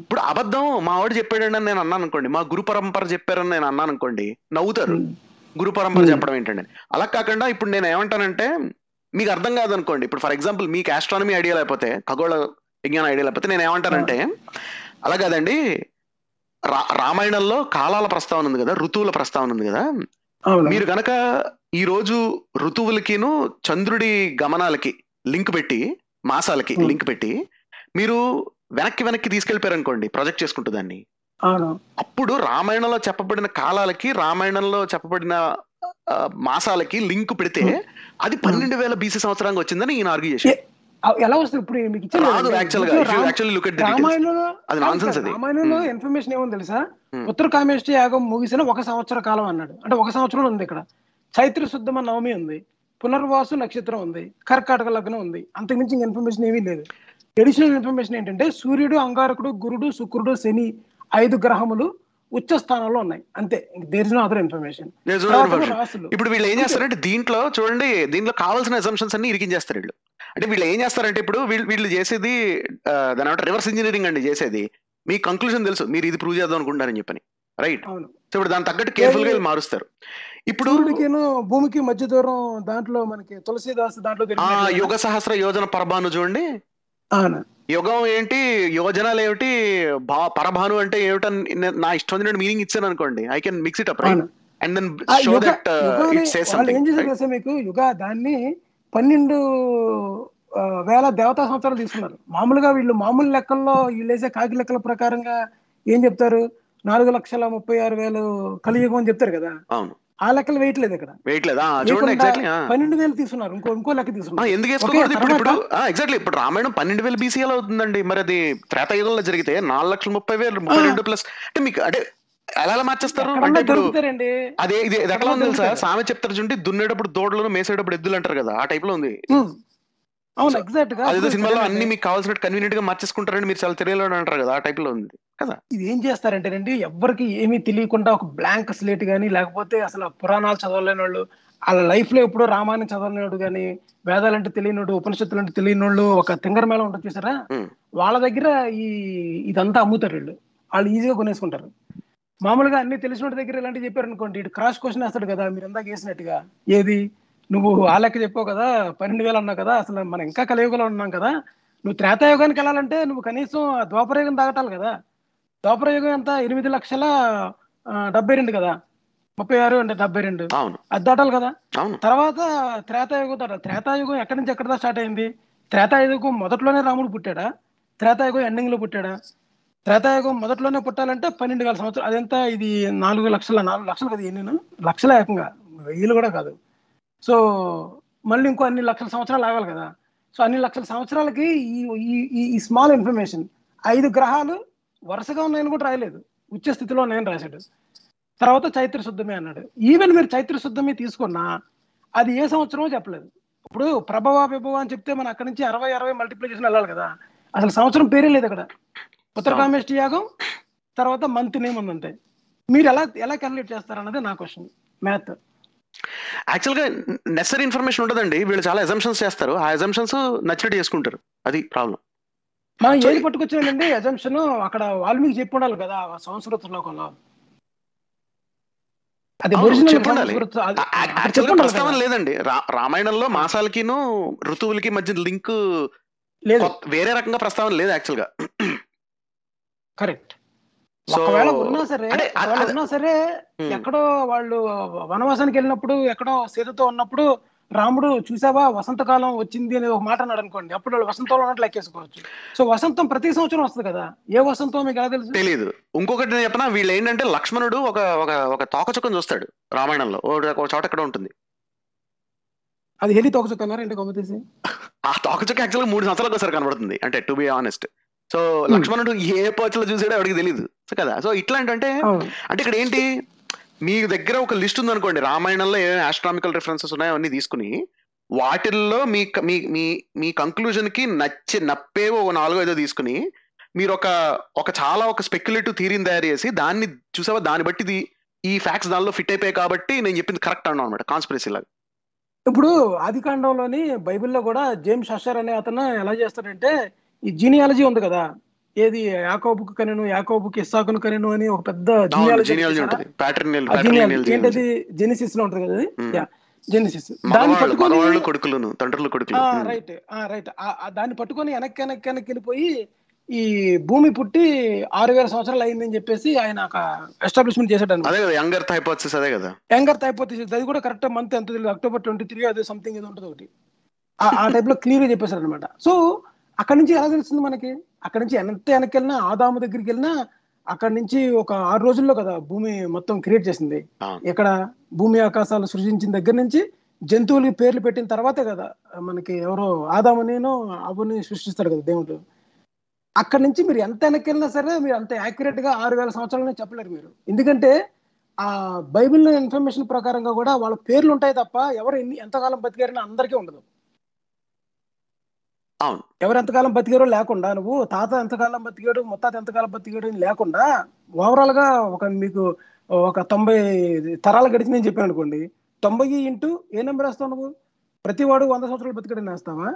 ఇప్పుడు అబద్ధం మా వాడు చెప్పాడని నేను అన్నాను అనుకోండి మా గురు పరంపర చెప్పారని నేను అన్నాను అనుకోండి నవ్వుతారు. గురు పరంపర. చెప్పడం ఏంటండి? అలా కాకుండా ఇప్పుడు నేను ఏమంటానంటే మీకు అర్థం కాదనుకోండి ఇప్పుడు ఫర్ ఎగ్జాంపుల్ మీకు ఆస్ట్రానమీ ఐడియా లేకపోతే ఖగోళ విజ్ఞాన ఐడియా లేకపోతే నేను ఏమంటానంటే అలా కాదండి రా- రామాయణంలో కాలాల ప్రస్తావన ఉంది కదా ఋతువుల ప్రస్తావన ఉంది కదా మీరు గనక ఈ రోజు ఋతువులకిను చంద్రుడి గమనాలకి లింక్ పెట్టి మాసాలకి. లింక్ పెట్టి మీరు వెనక్కి వెనక్కి తీసుకెళ్ళిపోయారు అనుకోండి ప్రొజెక్ట్ చేసుకుంటూ దాన్ని. అప్పుడు రామాయణంలో చెప్పబడిన కాలాలకి రామాయణంలో చెప్పబడిన మాసాలకి లింక్ పెడితే అది పన్నెండు వేల బీసీ సంవత్సరానికి వచ్చిందని ఈయన ఆర్గ్యూ చేశారు ఎలా వస్తుంది ఇప్పుడు మీకు ఇచ్చాను రాదు కదండి. యాక్చువల్గా ఇప్పుడు రామ- యాక్చువల్లీ లుక్ ఎట్ ది రామాయణంలో అది. రామాయణంలో. ఇన్ఫర్మేషన్ ఏమో తెలుసా. ఉత్తర కామేష్టి యాగం ముగిసిన ఒక సంవత్సర కాలం అన్నాడు. అంటే ఒక సంవత్సరం ఉంది ఇక్కడ. చైత్ర శుద్ధమ నవమి ఉంది. పునర్వాసు నక్షత్రం ఉంది. కర్కాటక లగ్నం ఉంది. అంతకుమించి ఇంక ఇన్ఫర్మేషన్ ఏమీ లేదు. ఎడిషనల్ ఇన్ఫర్మేషన్ ఏంటంటే సూర్యుడు అంగారకుడు గురుడు శుక్రుడు శని ఐదు గ్రహములు ఉచ్చ స్థానంలో ఉన్నాయి. అంతే. There is no other information ఇప్పుడు వీళ్ళు ఏం చేస్తారంటే దీంట్లో చూడండి దీంట్లో కావాల్సిన అసంప్షన్స్ అన్ని ఇరికించేస్తారు వీళ్ళు. అంటే వీళ్ళు ఏం చేస్తారంటే ఇప్పుడు వీళ్ళు వీళ్ళు చేసేది దాని ఏమంటారు రివర్స్ ఇంజనీరింగ్ అండి చేసేది. మీ కంక్లూజన్ తెలుసు. మీరు ఇది ప్రూవ్ చేద్దాం అనుకుంటారని చెప్పని. రైట్ సో ఇప్పుడు దాని తగ్గట్టు కేర్ఫుల్గా మారుస్తారు. ఇప్పుడు భూమికి మధ్య దూరం దాంట్లో మనకి తులసీదాస్ దాంట్లో? యుగ సహస్ర యోజన పరభాను చూడండి. యుగం ఏంటి? యోజనాలు ఏమిటి? భా పరభాను అంటే ఏమిటని నే- ఇష్టం వచ్చినట్టు మీనింగ్ ఇచ్చాను అనుకోండి. I can mix it up right and then show that it says something మీకు? యుగ దాన్ని పన్నెండు వేల దేవతా సంవత్సరాలు తీసుకున్నారు. మామూలుగా వీళ్ళు మామూలు లెక్కల్లో వీళ్ళు వేసే కాకి లెక్కల ప్రకారంగా ఏం చెప్తారు? నాలుగు లక్షల ముప్పై ఆరు వేలు కలియుగం అని చెప్తారు కదా. అవును. ఆ లెక్కలు వేయట్లేదు ఇక్కడ. వెయిట్ లేదా చూడండి ఎగ్జాక్ట్లీ పన్నెండు వేలు తీసుకున్నారు. ఇంకో ఇంకో లెక్క తీసుకున్నారు. ఎందుకు వేసుకోకూడదు ఇప్పుడు ఇప్పుడు? ఎగ్జాక్ట్లీ ఇప్పుడు రామాయణం పన్నెండు వేల బీసీ ఎలా అవుతుందండి. మరి అది త్రేతాయుగంలో జరిగితే నాలుగు లక్షల ముప్పై వేలు ముప్పై రెండు ప్లస్. అంటే మీకు అంటే ఎలా మార్చేస్తారు? అంటే ఇప్పుడు అదే ఇది ఎట్లా ఉంది తెలుసా? దొరుకుతారు. సామె చెప్తారు చూడండి దున్నేటప్పుడు దోడలను మేసేటప్పుడు ఎద్దులు అంటారు కదా ఆ టైప్లో ఉంది. అవును ఎగ్జాక్ట్గా ఇప్పుడు సినిమాలో. అన్ని మీకు కావాల్సినట్టు కన్వీనియంట్గా మార్చేసుకుంటారని మీరు చాలా తెలియలేదు అంటారు కదా ఆ టైప్లో ఉంది కదా? ఇది ఏం చేస్తారంటేనండి ఎవ్వరికి ఏమీ తెలియకుండా ఒక బ్లాంక్ స్లేట్ కానీ లేకపోతే అసలు పురాణాలు చదవలేని వాళ్ళు వాళ్ళ లైఫ్లో ఎప్పుడో రామాయణం చదవలేడు కానీ వేదాలంటే తెలియనోడు ఉపనిషత్తులు అంటే తెలియనోళ్ళు ఒక తింగర మేళ ఉంటుంది చూసారా. వాళ్ళ దగ్గర ఈ ఇదంతా అమ్ముతారు వీళ్ళు. వాళ్ళు ఈజీగా కొనేసుకుంటారు. మామూలుగా అన్ని తెలిసిన దగ్గర ఇలాంటివి చెప్పారు అనుకోండి ఇటు క్రాస్ క్వశ్చన్ వేస్తాడు కదా మీరు ఇందాక వేసినట్టుగా. ఏది? నువ్వు ఆ లెక్క చెప్పావు కదా పన్నెండు వేలు అన్నావు కదా అసలు మనం ఇంకా కలియుగంలో ఉన్నాం కదా నువ్వు త్రేతాయుగానికి వెళ్ళాలంటే నువ్వు కనీసం ద్వాపరయుగం దాటాలి కదా. ద్వాపరయుగం ఎంత? ఎనిమిది లక్షల డెబ్బై రెండు కదా. ముప్పై ఆరు అంటే డెబ్బై రెండు. అది దాటాలి కదా. అవును. తర్వాత త్రేతాయుగం దాట త్రేతాయుగం ఎక్కడి నుంచి ఎక్కడ స్టార్ట్ అయింది? త్రేతాయుగం మొదట్లోనే రాముడు పుట్టాడా? త్రేతాయుగం ఎండింగ్లో పుట్టాడా? త్రేతాయుగం మొదట్లోనే పుట్టాలంటే పన్నెండు వేల సంవత్సరాలు. అదెంత? ఇది నాలుగు లక్షల నాలుగు లక్షలు కదా నేను లక్షల ఏకంగా. వెయ్యిలు కూడా కాదు. సో మళ్ళీ ఇంకో అన్ని లక్షల సంవత్సరాలు ఆగాలి కదా. సో అన్ని లక్షల సంవత్సరాలకి ఈ ఈ- ఈ ఈ స్మాల్ ఇన్ఫర్మేషన్ ఐదు గ్రహాలు వరుసగా ఉన్నాయని కూడా రాయలేదు. ఉచ్చ స్థితిలో ఉన్నాయని రాశాడు. తర్వాత చైత్ర శుద్ధమే అన్నాడు. ఈవెన్ మీరు చైత్ర శుద్ధమే తీసుకున్నా అది ఏ సంవత్సరమో చెప్పలేదు. ఇప్పుడు ప్రభవ విభవ అని చెప్తే మనం అక్కడి నుంచి అరవై అరవై మల్టిప్లికేషన్ వెళ్ళాలి కదా. అసలు సంవత్సరం పేరే లేదు అక్కడ. ఉత్తరకామేష్టి యాగం తర్వాత మంత్ నేమ్ ఉందంతే మీరు ఎలా ఎలా క్యాలిక్యులేట్ చేస్తారన్నదే నా question math actually necessary information ఉండదండి వీళ్ళు చాలా అజంప్షన్స్ చేస్తారు. ఆ అజంప్షన్స్ నచ్చినట్టు చేసుకుంటారు. అది ప్రాబ్లం మనం ఏది పట్టుకొచ్చానండి అజంప్షన్ అక్కడ వాల్మీకి చెప్పి ఉండాలి కదా సంస్కృత ఉండాలి. ప్రస్తావన. లేదండి. రామాయణంలో మాసాలకిను ఋతువులకి మధ్య లింక్ లేదు. వేరే రకంగా ప్రస్తావన లేదు యాక్చువల్గా. కరెక్ట్ ఒకవేళ ఉన్నా సరే ఉన్నా సరే. ఎక్కడో వాళ్ళు వనవాసానికి వెళ్ళినప్పుడు ఎక్కడో సీతతో ఉన్నప్పుడు రాముడు చూసావా వసంతకాలం వచ్చింది అని ఒక మాట అన్నాడు అనుకోండి అప్పుడు వాళ్ళు వసంతంలో ఉన్నట్లు లెక్కేసుకోవచ్చు. సో వసంతం ప్రతి సంవత్సరం వస్తుంది కదా ఏ వసంతం మీకు ఎలా తెలుసు? తెలియదు ఇంకొకటి నేను చెప్పనా వీళ్ళు ఏంటంటే లక్ష్మణుడు ఒక ఒక ఒక తోకచుక్కను చూస్తాడు రామాయణంలో ఒక చోట ఎక్కడ ఉంటుంది. అది హెలి తోకచుక్కన్నారు ఇంటి కొమ్మ తీసి? ఆ తోకచుక్క యాక్చువల్గా మూడు సంవత్సరాలకు ఒకసారి కనబడుతుంది అంటే టు బి ఆనెస్ట్ సో లక్ష్మణుడు ఏ పర్చలో చూసాడో ఎవరికి తెలియదు సో కదా. సో ఇట్లాంటంటే అవును. అంటే ఇక్కడ ఏంటి? మీ దగ్గర ఒక లిస్ట్ ఉంది అనుకోండి రామాయణంలో ఏ ఆస్ట్రామికల్ రిఫరెన్సెస్ ఉన్నాయో అన్ని తీసుకుని వాటిల్లో మీ మీ మీ మీ కంక్లూజన్కి నచ్చి నప్పేవో ఒక నాలుగో ఐదో తీసుకుని మీరు ఒక ఒక చాలా ఒక స్పెక్యులేటివ్ థీరీని తయారు చేసి దాన్ని చూసావా? దాన్ని బట్టి ఈ ఫ్యాక్ట్స్ దానిలో ఫిట్ అయిపోయాయి కాబట్టి నేను చెప్పింది కరెక్ట్ అన్నాను అనమాట కాన్స్పిరసీ లాగా. ఇప్పుడు ఆది కాండంలోని బైబిల్లో కూడా జేమ్స్ షషర్ అనే అతను ఎలా చేస్తాడంటే ఈ జీనియాలజీ ఉంది కదా. ఏది యాకోబుకు కనెను యాకోబుకి ఇస్సాకును కనెను అని ఒక పెద్ద ఏంటది జెనిసిస్లో ఉంటుంది కదా అది. యా జెనిసిస్ దాన్ని కొడుకులను తండ్రులు కొడుకులు. ఉమ్. రైట్ రైట్ దాన్ని పట్టుకొని వెనక్కి వెనక్కి వెనక్కి వెళ్ళిపోయి ఈ భూమి పుట్టి ఆరు వేల సంవత్సరాలు అయిందని చెప్పేసి ఆయన ఒక ఎస్టాబ్లిష్మెంట్ చేశాడు అదే కదా యంగర్ హైపోథసిస్ అదే కదా. యంగర్ అది కూడా కరెక్ట్ మంత్ ఎంత తెలియదు అక్టోబర్ ట్వంటీ త్రీ అదే సంథింగ్ ఏదో ఉంటుంది ఒకటి. ఆ- ఆ టైప్లో క్లియర్గా చెప్పేశారు అనమాట సో అక్కడ నుంచి ఎలా తెలుస్తుంది మనకి? అక్కడ నుంచి ఎంత వెనక్కి వెళ్ళినా ఆదాము దగ్గరికి వెళ్ళినా అక్కడ నుంచి ఒక ఆరు రోజుల్లో కదా భూమి మొత్తం క్రియేట్ చేసింది. ఇక్కడ భూమి ఆకాశాలు సృజించిన దగ్గర నుంచి జంతువులకి పేర్లు పెట్టిన తర్వాతే కదా మనకి ఎవరో ఆదామునిను అబుని సృష్టిస్తాడు కదా దేవుడు. అక్కడ నుంచి మీరు ఎంత వెనక్కి వెళ్ళినా సరే మీరు అంత యాక్యురేట్గా ఆరు వేల సంవత్సరాలని చెప్పలేరు మీరు. ఎందుకంటే ఆ బైబిల్ ఇన్ఫర్మేషన్ ప్రకారంగా కూడా వాళ్ళ పేర్లు ఉంటాయి తప్ప ఎవరు ఎన్ని ఎంతకాలం బతికారని అందరికీ ఉండదు. అవును. ఎవరు ఎంతకాలం బతికారో లేకుండా నువ్వు తాత ఎంతకాలం బతికాడు ముత్తాత ఎంతకాలం బతికాడు అని లేకుండా ఓవరాల్గా ఒక మీకు ఒక తొంభై తరాలు గడిచి నేను చెప్పాను అనుకోండి తొంభై ఇంటూ ఏ నెంబర్ వేస్తావు నువ్వు? ప్రతి వాడు వంద సంవత్సరాలు బతికాడని వేస్తావా?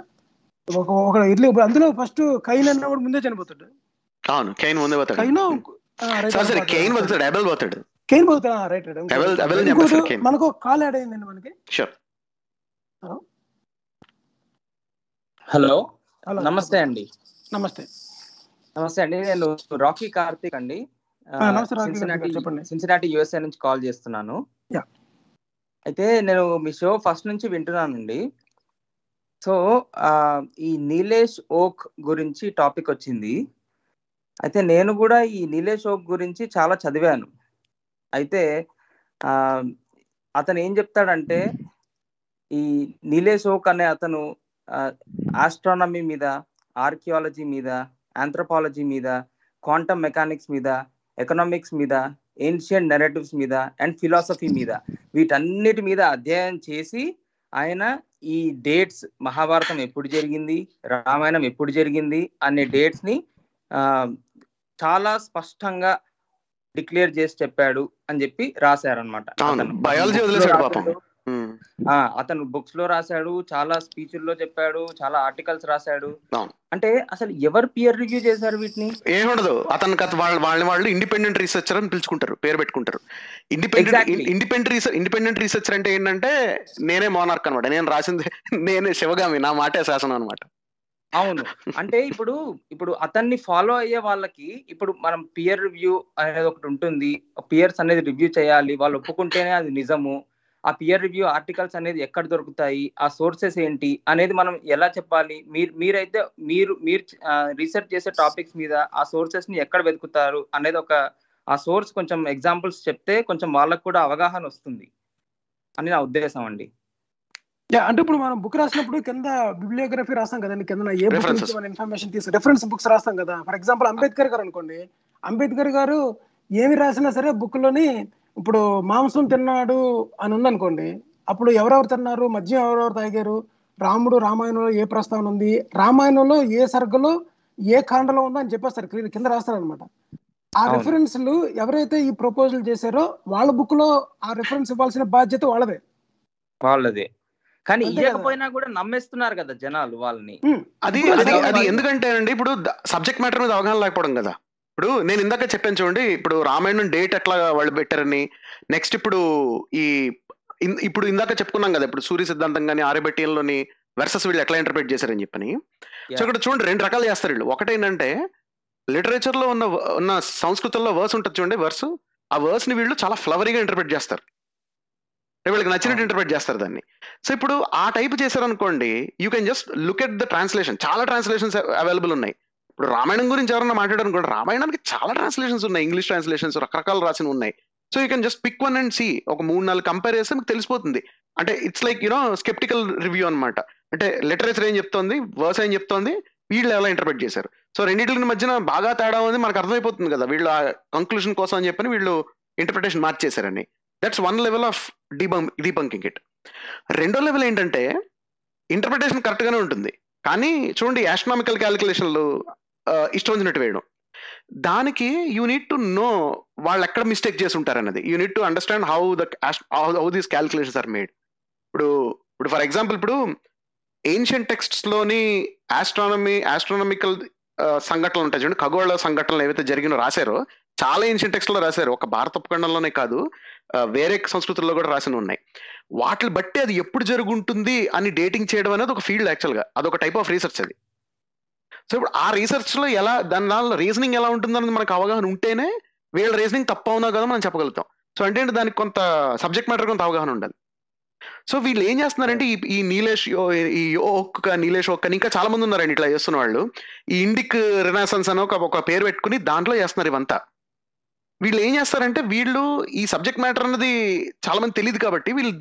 ఒక ఒక ఇల్లు అందులో ఫస్ట్ కైన్ అన్నవాడు ముందే చనిపోతాడు. అవును కెయిన్ ముందే పోతాడు. కైన్ సరే పోతాడు అబెల్ పోతాడు. కెయిన్ పోతా రైట్. మనకు కాల్ యాడ్ అయిందండి మనకి. షూర్ హలో హలో నమస్తే అండి. నమస్తే. నమస్తే అండి నేను రాకీ కార్తిక్ అండి. సిన్సినాటి యుఎస్ఏ నుంచి కాల్ చేస్తున్నాను. అయితే నేను మీ షో ఫస్ట్ నుంచి వింటున్నానండి. సో ఈ నీలేష్ ఓక్ గురించి టాపిక్ వచ్చింది. అయితే నేను కూడా ఈ నీలేష్ ఓక్ గురించి చాలా చదివాను. అయితే అతను ఏం చెప్తాడంటే ఈ నీలేష్ ఓక్ అనే అతను ఆస్ట్రానమీ మీద ఆర్కియాలజీ మీద ఆంథ్రపాలజీ మీద క్వాంటమ్ మెకానిక్స్ మీద ఎకనామిక్స్ మీద ఏన్షియన్ నెరేటివ్స్ మీద అండ్ ఫిలాసఫీ మీద. వీటన్నిటి మీద అధ్యయనం చేసి ఆయన ఈ డేట్స్ మహాభారతం ఎప్పుడు జరిగింది రామాయణం ఎప్పుడు జరిగింది అనే డేట్స్ని చాలా స్పష్టంగా డిక్లేర్ చేసి చెప్పాడు అని చెప్పి రాశారనమాట అవును, అతను బుక్స్లో రాశాడు చాలా స్పీచ్ల్లో చెప్పాడు చాలా ఆర్టికల్స్ రాశాడు. అంటే అసలు ఎవరు పియర్ రివ్యూ చేశారు వీటిని? ఏముండదు. అతను కథ వాళ్ళ ఇండిపెండెంట్ రీసెర్చర్ అని పిలుచుకుంటారు పేరు పెట్టుకుంటారు. Independent. Independent research independent researcher అంటే ఏంటంటే నేనే మోనార్క్ అనమాట నేను రాసింది నేనే శివగామి నా మాటే శాసనం అనమాట అవును. అంటే ఇప్పుడు ఇప్పుడు అతన్ని ఫాలో అయ్యే వాళ్ళకి ఇప్పుడు మనం పియర్ రివ్యూ అనేది ఒకటి ఉంటుంది. పియర్స్ అనేది రివ్యూ చేయాలి వాళ్ళు ఒప్పుకుంటేనే అది నిజము. ఆ పియర్ రివ్యూ ఆర్టికల్స్ అనేది ఎక్కడ దొరుకుతాయి? ఆ సోర్సెస్ ఏంటి? అనేది మనం ఎలా చెప్పాలి? మీరు మీరైతే మీరు మీరు రీసెర్చ్ చేసే టాపిక్స్ మీద ఆ సోర్సెస్ని ఎక్కడ వెతుకుతారు? అనేది ఒక ఆ సోర్స్ కొంచెం ఎగ్జాంపుల్స్ చెప్తే కొంచెం వాళ్ళకు కూడా అవగాహన వస్తుంది. అని నా ఉద్దేశం అండి. యా అంటే ఇప్పుడు మనం బుక్ రాసినప్పుడు కింద బిబ్లియోగ్రఫీ రాస్తాం కదండి. కింద ఏ బుక్. నుంచి మనం ఇన్ఫర్మేషన్ తీసు రెఫరెన్స్ బుక్స్ రాస్తాం కదా. ఫర్ ఎగ్జాంపుల్ అంబేద్కర్ గారు అనుకోండి. అంబేద్కర్ గారు ఏమి రాసినా సరే బుక్లోని ఇప్పుడు మాంసం తిన్నాడు అని ఉందనుకోండి అప్పుడు ఎవరెవరు తిన్నారు? మద్యం ఎవరెవరు తాగారు? రాముడు రామాయణంలో ఏ ప్రస్తావన ఉంది? రామాయణంలో ఏ సర్గలో ఏ కాండలో ఉందో అని చెప్పేస్తారు కింద- రాస్తారనమాట ఆ. రెఫరెన్స్లు ఎవరైతే ఈ ప్రపోజల్ చేశారో వాళ్ళ బుక్లో ఆ రెఫరెన్స్ ఇవ్వాల్సిన బాధ్యత వాళ్ళదే. వాళ్ళదే. కానీ. ఇవ్వకపోయినా కూడా నమ్మేస్తున్నారు కదా జనాలు వాళ్ళని. అది ఇప్పుడు అది ఎందుకంటే అండి ఇప్పుడు సబ్జెక్ట్ మ్యాటర్ మీద అవగాహన లేకపోవడం కదా. ఇప్పుడు నేను ఇందాక చెప్పాను చూడండి ఇప్పుడు రామాయణం డేట్ ఎట్లా వాళ్ళు పెట్టారని. నెక్స్ట్ ఇప్పుడు ఈ ఇప్పుడు ఇందాక చెప్పుకున్నాం కదా ఇప్పుడు సూర్య సిద్ధాంతం కానీ ఆర్యభట్యంలోని వెర్సెస్ వీళ్ళు ఎట్లా ఇంటర్ప్రిట్ చేశారని చెప్పని. సో. ఇక్కడ చూడండి రెండు రకాలు చేస్తారు వీళ్ళు. ఒకటేంటంటే లిటరేచర్లో ఉన్న ఉన్న సంస్కృతంలో వర్స్ ఉంటుంది చూడండి వర్స్ ఆ వర్స్ని వీళ్ళు చాలా ఫ్లవరీగా ఇంటర్ప్రిట్ చేస్తారు. వీళ్ళకి నచ్చినట్టు. ఇంటర్ప్రిట్ చేస్తారు దాన్ని. సో ఇప్పుడు ఆ టైప్ చేశారనుకోండి you can just look at the translation చాలా ట్రాన్స్లేషన్స్ అవైలబుల్ ఉన్నాయి. ఇప్పుడు రామాయణం గురించి ఎవరన్నా కూడా రామాయణానికి చాలా ట్రాన్స్లేషన్స్ ఉన్నాయి. ఇంగ్లీష్ ట్రాన్స్లేషన్స్ రకరకాలు రాసిన ఉన్నాయి. So you can just pick one and see ఒక మూడు నాలుగు కంపేర్ చేస్తే మీకు తెలిసిపోతుంది. అంటే it's like you know sceptical review అన్నమాట. అంటే లిటరేచర్ ఏం చెప్తోంది వర్స్ ఏం చెప్తోంది వీళ్ళు ఎలా ఇంటర్ప్రిట్ చేశారు? సో రెండింటి మధ్యన బాగా తేడా ఉంది మనకు అర్థమైపోతుంది కదా. వీళ్ళు ఆ కంక్లూషన్ కోసం అని చెప్పని వీళ్ళు interpretation మార్చేశారని. That's one level of debunk debunking it రెండో లెవెల్ ఏంటంటే ఇంటర్ప్రిటేషన్ కరెక్ట్ గానే ఉంటుంది. కానీ చూడండి ఆస్ట్రానామికల్ క్యాలిక్యులేషన్లు ఇష్టం వచ్చినట్టు వేయడం. దానికి యూ నీడ్ టు నో వాళ్ళు ఎక్కడ మిస్టేక్ చేసి ఉంటారు అన్నది you need to understand how the how these calculations are made ఇప్పుడు ఇప్పుడు ఫర్ ఎగ్జాంపుల్ ఇప్పుడు ఏన్షియన్ టెక్స్ట్స్లోని ఆస్ట్రానమీ ఆస్ట్రానమికల్ సంఘటనలు ఉంటాయి చూడండి. ఖగోళ సంఘటనలు ఏవైతే జరిగినో రాశారో చాలా ఏన్షియన్ టెక్స్ట్లో రాశారు. ఒక భారత ఉపఖండంలోనే కాదు వేరే సంస్కృతుల్లో కూడా రాసిన ఉన్నాయి. వాటిని బట్టి అది ఎప్పుడు జరుగుంటుంది అని డేటింగ్ చేయడం అనేది ఒక ఫీల్డ్ యాక్చువల్గా అదొక టైప్ ఆఫ్ రీసెర్చ్ అది. సో ఇప్పుడు ఆ రీసెర్చ్లో ఎలా దాని దానిలో రీజనింగ్ ఎలా ఉంటుందన్నది మనకు అవగాహన ఉంటేనే వీళ్ళ రీజనింగ్ తప్పు అవునా కదా మనం చెప్పగలుగుతాం. సో అంటే ఏంటి దానికి కొంత సబ్జెక్ట్ మ్యాటర్ కొంత అవగాహన ఉండాలి. సో వీళ్ళు ఏం చేస్తున్నారంటే ఈ ఈ నీలేష్ ఈ ఒక్క నీలేష్ ఒక్క ఇంకా చాలా మంది ఉన్నారండి ఇట్లా చేస్తున్న వాళ్ళు. ఈ ఇండిక్ రినాసన్స్ అని ఒక ఒక పేరు పెట్టుకుని దాంట్లో చేస్తున్నారు ఇవంతా. వీళ్ళు ఏం చేస్తారంటే వీళ్ళు ఈ సబ్జెక్ట్ మ్యాటర్ అన్నది చాలా మంది తెలియదు కాబట్టి వీళ్ళు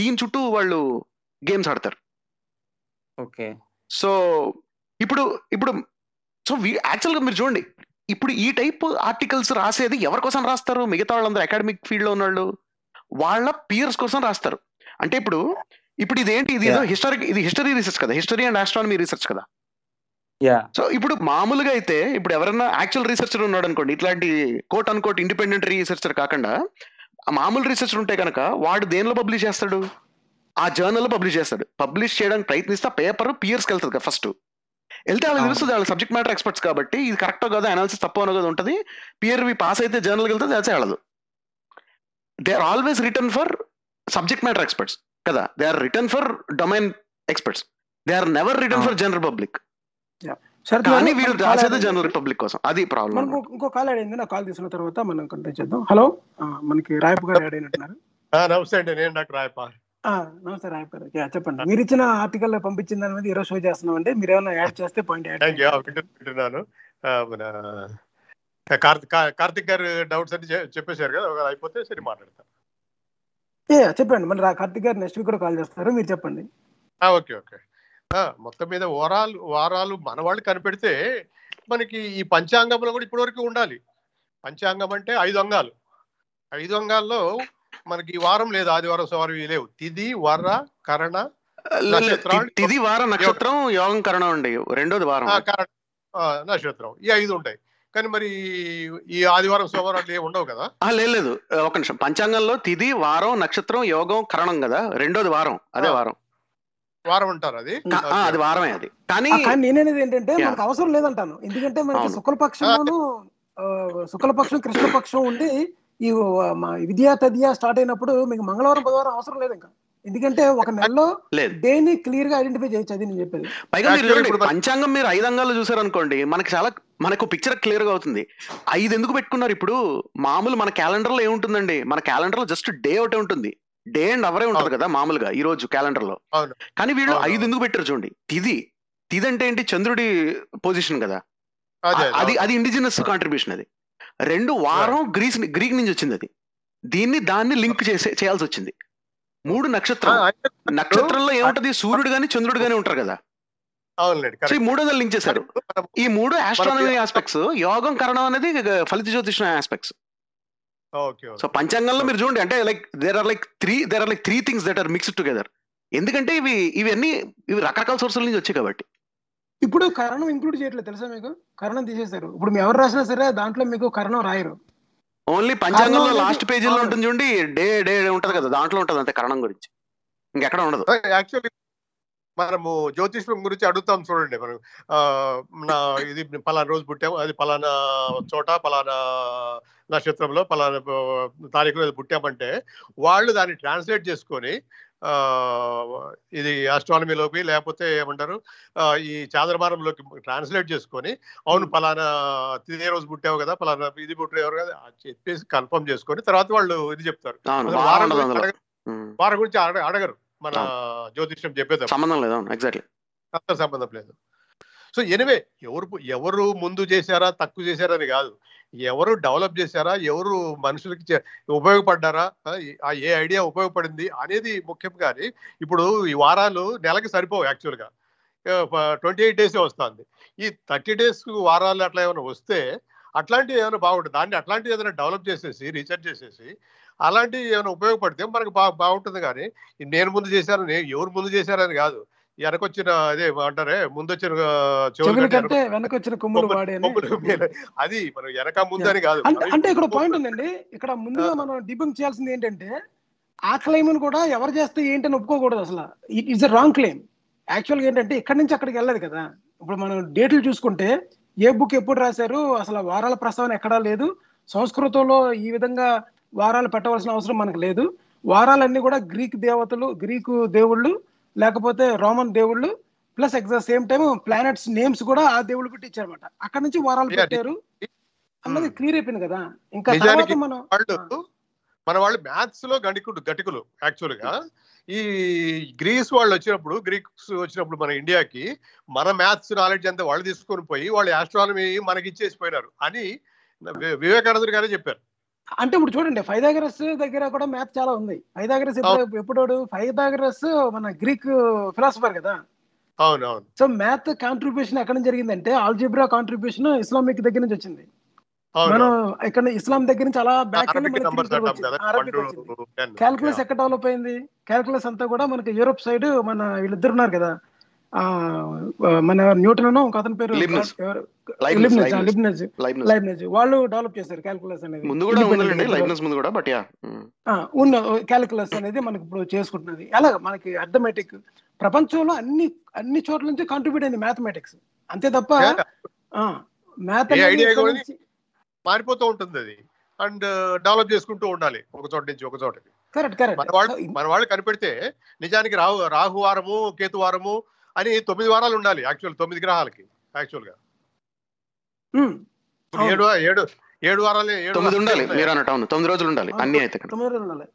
దీని చుట్టూ వాళ్ళు గేమ్స్ ఆడతారు. ఓకే. సో ఇప్పుడు ఇప్పుడు సో యాక్చువల్గా మీరు చూడండి ఇప్పుడు ఈ టైప్ ఆర్టికల్స్ రాసేది ఎవరి కోసం రాస్తారు? మిగతా వాళ్ళందరూ అకాడమిక్ ఫీల్డ్లో ఉన్నవాళ్ళు వాళ్ళ పియర్స్ కోసం రాస్తారు. అంటే ఇప్పుడు ఇప్పుడు ఇదేంటి? ఇది ఏదో Yeah. హిస్టరీ ఇది హిస్టరీ రీసెర్చ్ కదా. హిస్టరీ అండ్ ఆస్ట్రానమీ రీసెర్చ్ కదా. సో ఇప్పుడు మామూలుగా అయితే ఇప్పుడు ఎవరైనా యాక్చువల్ రీసెర్చర్ ఉన్నాడు అనుకోండి ఇట్లాంటి కోట్ అన్కోట్ ఇండిపెండెంట్ రీసెర్చర్ కాకుండా ఆ మామూలు రీసెర్చర్ ఉంటే కనుక వాడు దేనిలో పబ్లిష్ చేస్తాడు? ఆ జర్నల్లో పబ్లిష్ చేస్తాడు. పబ్లిష్ చేయడానికి ప్రయత్నిస్తే పేపర్ పియర్స్కి వెళ్తుంది కదా ఫస్ట్ వెళ్తే వాళ్ళకి. తెలుస్తుంది వాళ్ళ సబ్జెక్ట్ మ్యాటర్ ఎక్స్పర్ట్స్ కాబట్టి ఇది కరెక్టో కదా అనాలిసిస్ తప్పో కదా ఉంటుంది. పియర్ పాస్ అయితే జర్నల్కి వెళ్తే తెలిసే వెళ్ళదు they are always written for subject matter experts కదా? They are written for domain experts they are never written for general public కానీ వీళ్ళు రాసేది. జనరల్ పబ్లిక్ కోసం. అది ప్రాబ్లం మనకు ఇంకో కాల్ యాడ్ అయింది నా కాల్ తీసుకున్న తర్వాత మనం కంటిన్యూ చేద్దాం. హలో మనకి రాయప్ గారు యాడ్ అయినట్టున్నారు. ఆ, నమస్తే అండి నేను డాక్టర్ రాయప్ప. ఆ, నమస్తే రాయప్ గారు. యా, చెప్పండి. మీరు ఇచ్చిన ఆర్టికల్ పంపించిన దాని మీద ఈరోజు షో చేస్తున్నాం అంటే మీరు ఏమైనా యాడ్ చేస్తే పాయింట్ యాడ్ వింటున్నాను. మన కార్తిక్ గారు డౌట్స్ అన్ని చె- చెప్పేశారు కదా. అయిపోతే సరే మాట్లాడతాను ఏ చెప్పండి. మన కార్తిక్ గారు నెక్స్ట్ వీక్ కూడా కాల్ చేస్తారు. మీరు చెప్పండి. Okay okay. మొత్తం మీద వారాలు వారాలు మన వాళ్ళు కనిపెడితే మనకి ఈ పంచాంగంలో కూడా ఇప్పటివరకు ఉండాలి. పంచాంగం అంటే ఐదు అంగాలు. ఐదు అంగాల్లో మనకి ఈ వారం లేదు ఆదివారం సోమవారం లేవు. తిది వర కరణ తిది వారం నక్షత్రం యోగం కరణం అండి. రెండోది వారం. నక్షత్రం. ఈ ఐదు ఉంటాయి. కానీ మరి ఈ ఆదివారం సోమవారం ఏమి ఉండవు కదా? ఆ, లేదు లేదు. ఒక నిమిషం. పంచాంగంలో తిది వారం నక్షత్రం యోగం కరణం కదా? రెండోది వారం. అదే. వారం. వారం అంటారు అది? అది వారమే అది. కానీ నేనేది ఏంటంటే. మనకు అవసరం లేదంటాను. ఎందుకంటే మనకి. శుక్లపక్షంలోను శుక్లపక్షం కృష్ణపక్షం ఉండి ఈ విద్యా తదియా స్టార్ట్ అయినప్పుడు మీకు మంగళవారం బుధవారం అవసరం లేదు ఇంకా. ఎందుకంటే ఒక నెలలో లేదు. డేని క్లియర్గా ఐడెంటిఫై చేయొచ్చు అది నేను చెప్పేది. పైగా మీరు పంచాంగం మీరు ఐదు అంగాలు చూసారనుకోండి మనకి చాలా మనకు పిక్చర్ క్లియర్గా అవుతుంది. ఐదు ఎందుకు పెట్టుకున్నారు? ఇప్పుడు మామూలు మన క్యాలెండర్లో ఏముంటుందండి? మన క్యాలెండర్లో జస్ట్ డే ఒకటే ఉంటుంది. డే అండ్ అవరే ఉంటుంది అవును. కదా మామూలుగా ఈ రోజు క్యాలెండర్లో అవును. కానీ వీళ్ళు ఐదు. ఎందుకు పెట్టారు చూడండి? తిది. తిది అంటే ఏంటి? చంద్రుడి పొజిషన్ కదా. అది అది ఇండిజినస్ కాంట్రిబ్యూషన్ అది. రెండు వారం గ్రీస్ గ్రీక్ నుంచి వచ్చింది అది. దీన్ని దాన్ని లింక్ చేసే చేయాల్సి వచ్చింది. మూడు నక్షత్రం. నక్షత్రంలో ఏముంటది? సూర్యుడు గాని చంద్రుడు గాని ఉంటారు కదా. సో ఈ. మూడోది లింక్ చేశారు. ఈ మూడు ఆస్ట్రానమీ ఆస్పెక్ట్స్ యోగం కరణం అనేది ఫలిత జ్యోతిషం ఆస్పెక్ట్స్ ఓకే సో పంచాంగంలో మీరు చూడండి అంటే like there are like three there are like three things that are mixed together ఎందుకంటే ఇవి ఇవన్నీ ఇవి రకరకాల సోర్సుల నుంచి వచ్చాయి కాబట్టి. ఇప్పుడు కరణం ఇంక్లూడ్ చేయట్లేదు తెలుసా మీకు? కరణం తీసేశారు. ఇప్పుడు మీరు ఎవరు రాసినా సరే దాంట్లో మీకు కరణం రాయరు. ఓన్లీ పంచాంగంలో లాస్ట్ పేజీలో. ఉంటుంది చూడండి డే డే ఉంటది కదా దాంట్లో ఉంటది అంతే కరణం గురించి. ఇంకెక్కడ ఉండదు. యాక్చువల్లీ మనము జ్యోతిష్యం గురించి అడుగుతాం చూడండి మనం. ఆ, నా ఇది పలానా రోజు పుట్టాము అది పలానా చోట పలానా నక్షత్రంలో పలానా తారీఖులో పుట్టామంటే వాళ్ళు దాన్ని ట్రాన్స్లేట్ చేసుకొని ఇది ఆస్ట్రానమీలోకి లేకపోతే ఏమంటారు? ఈ చాంద్రమానంలోకి ట్రాన్స్లేట్ చేసుకొని అవును పలానా ఇదే రోజు పుట్టావు కదా పలానా ఇది పుట్టావు కదా చెప్పేసి కన్ఫర్మ్ చేసుకొని తర్వాత వాళ్ళు ఇది చెప్తారు. వారం గురించి అడగరు. మన జ్యోతిష్యం చెప్పేది సంబంధం లేదు ఎగ్జాక్ట్లీ సంబంధం లేదు. సో ఎనివే ఎవరు ఎవరు ముందు చేశారా తక్కువ చేశారా అని కాదు. ఎవరు డెవలప్ చేశారా ఎవరు మనుషులకి చే- ఉపయోగపడ్డారా ఆ, ఆ ఏ ఐడియా ఉపయోగపడింది అనేది ముఖ్యం కానీ ఇప్పుడు ఈ వారాలు నెలకి సరిపోవు యాక్చువల్గా ట్వంటీ ఎయిట్ డేసే వస్తుంది. ఈ థర్టీ డేస్ వారాలు అట్లా ఏమైనా వస్తే అట్లాంటివి ఏమైనా బాగుంటుంది. దాన్ని అట్లాంటివి ఏదైనా డెవలప్ చేసేసి రీసెర్చ్ చేసేసి అలాంటివి ఏమైనా ఉపయోగపడితే మనకు బా బాగుంటుంది కానీ నేను ముందు చేశాను నేను ఎవరు ముందు చేశారని కాదు. వెనకొచ్చిన అదే అంటారే ముందొచ్చిన చెవులు కంటే కంటే వెనక వచ్చిన కొమ్ములు. అది మనం వెనక ముందని కాదు. అంటే ఇక్కడ పాయింట్ ఉందండి. ఇక్కడ ముందుగా మనం డిబంక్ చేయాల్సింది ఏంటంటే ఆ క్లెయిమ్ కూడా ఎవరు చేస్తే ఏంటని ఒప్పుకోకూడదు అసలు. It is a wrong claim యాక్చువల్గా ఏంటంటే ఇక్కడి నుంచి అక్కడికి వెళ్ళదు కదా. ఇప్పుడు మనం డేట్లు చూసుకుంటే ఏ బుక్ ఎప్పుడు రాశారు అసలు వారాల ప్రస్తావన ఎక్కడా లేదు. సంస్కృతంలో ఈ విధంగా వారాలు పెట్టవలసిన అవసరం మనకు లేదు. వారాలన్నీ కూడా గ్రీక్ దేవతలు గ్రీకు దేవుళ్ళు లేకపోతే రోమన్ దేవుళ్ళు plus the same time planets names కూడా ఆ దేవుళ్ళు పెట్టి ఇచ్చారన్నమాట. అక్కడ నుంచి వారాలు పెట్టారు. అన్నది క్లియర్ అయిపోయింది కదా. ఇంకా తర్వాత మనం మన వాళ్ళు మ్యాథ్స్లో గణికుడు గటికులు యాక్చువల్గా. ఈ గ్రీస్ వాళ్ళు వచ్చినప్పుడు గ్రీక్స్ వచ్చినప్పుడు మన ఇండియాకి మన మ్యాథ్స్ నాలెడ్జ్ అంతా వాళ్ళు తీసుకొని పోయి వాళ్ళు ఆస్ట్రానమీ మనకి ఇచ్చేసి పోయినారు అని వివేకానందుడు గారే చెప్పారు. అంటే ఇప్పుడు చూడండి ఫైదాగరస్ దగ్గర కూడా మ్యాథ్ చాలా ఉంది. ఫైదాగరస్ ఎప్పుడు ఎప్పుడోడు ఫైదాగరస్ మన గ్రీక్ ఫిలాసఫర్ కదా? అవును అవును సో మ్యాథ్ కాంట్రిబ్యూషన్ ఎక్కడ నుంచి జరిగిందంటే ఆల్జిబ్రా కాంట్రిబ్యూషన్ ఇస్లామిక్ దగ్గర నుంచి వచ్చింది. మనం ఇక్కడ ఇస్లాం దగ్గర నుంచి అలా బ్యాక్. క్యాల్కులస్ ఎక్కడ డెవలప్ అయింది? క్యాల్కులస్ అంతా కూడా మనకి యూరోప్ సైడ్ మన వీళ్ళిద్దరు ఉన్నారు కదా. మన న్యూటన్ ఒక అతని పేరు వాళ్ళు డెవలప్ చేశారు క్యాల్కులస్ అనేది. ముందు కూడా ముందు కూడా బట్ యా ఆ, ఉన్న క్యాలిక్యులస్ అనేది మనకి ఇప్పుడు చేసుకుంటున్నది. అలా మనకి అర్థమెటిక్. ప్రపంచంలో అన్ని అన్ని చోట్ల నుంచి కాంట్రిబ్యూట్ అయింది మ్యాథమెటిక్స్ అంతే తప్ప మారిపోతూ ఉంటుంది అది. అండ్ డెవలప్ చేసుకుంటూ ఉండాలి ఒక చోట నుంచి ఒక చోటకి. కరెక్ట్ కరెక్ట్ మన వాళ్ళు మన వాళ్ళు కనిపెడితే నిజానికి రాహు రాహు వారము కేతు వారము అని తొమ్మిది వారాలు ఉండాలి యాక్చువల్ తొమ్మిది గ్రహాలకి యాక్చువల్గా. ఏడు ఏడు ఏడు వారాలు ఏడు తొమ్మిది ఉండాలి. మీరు అన్నట్టు తొమ్మిది రోజులు ఉండాలి అన్ని అయితే. తొమ్మిది రోజులు ఉండాలి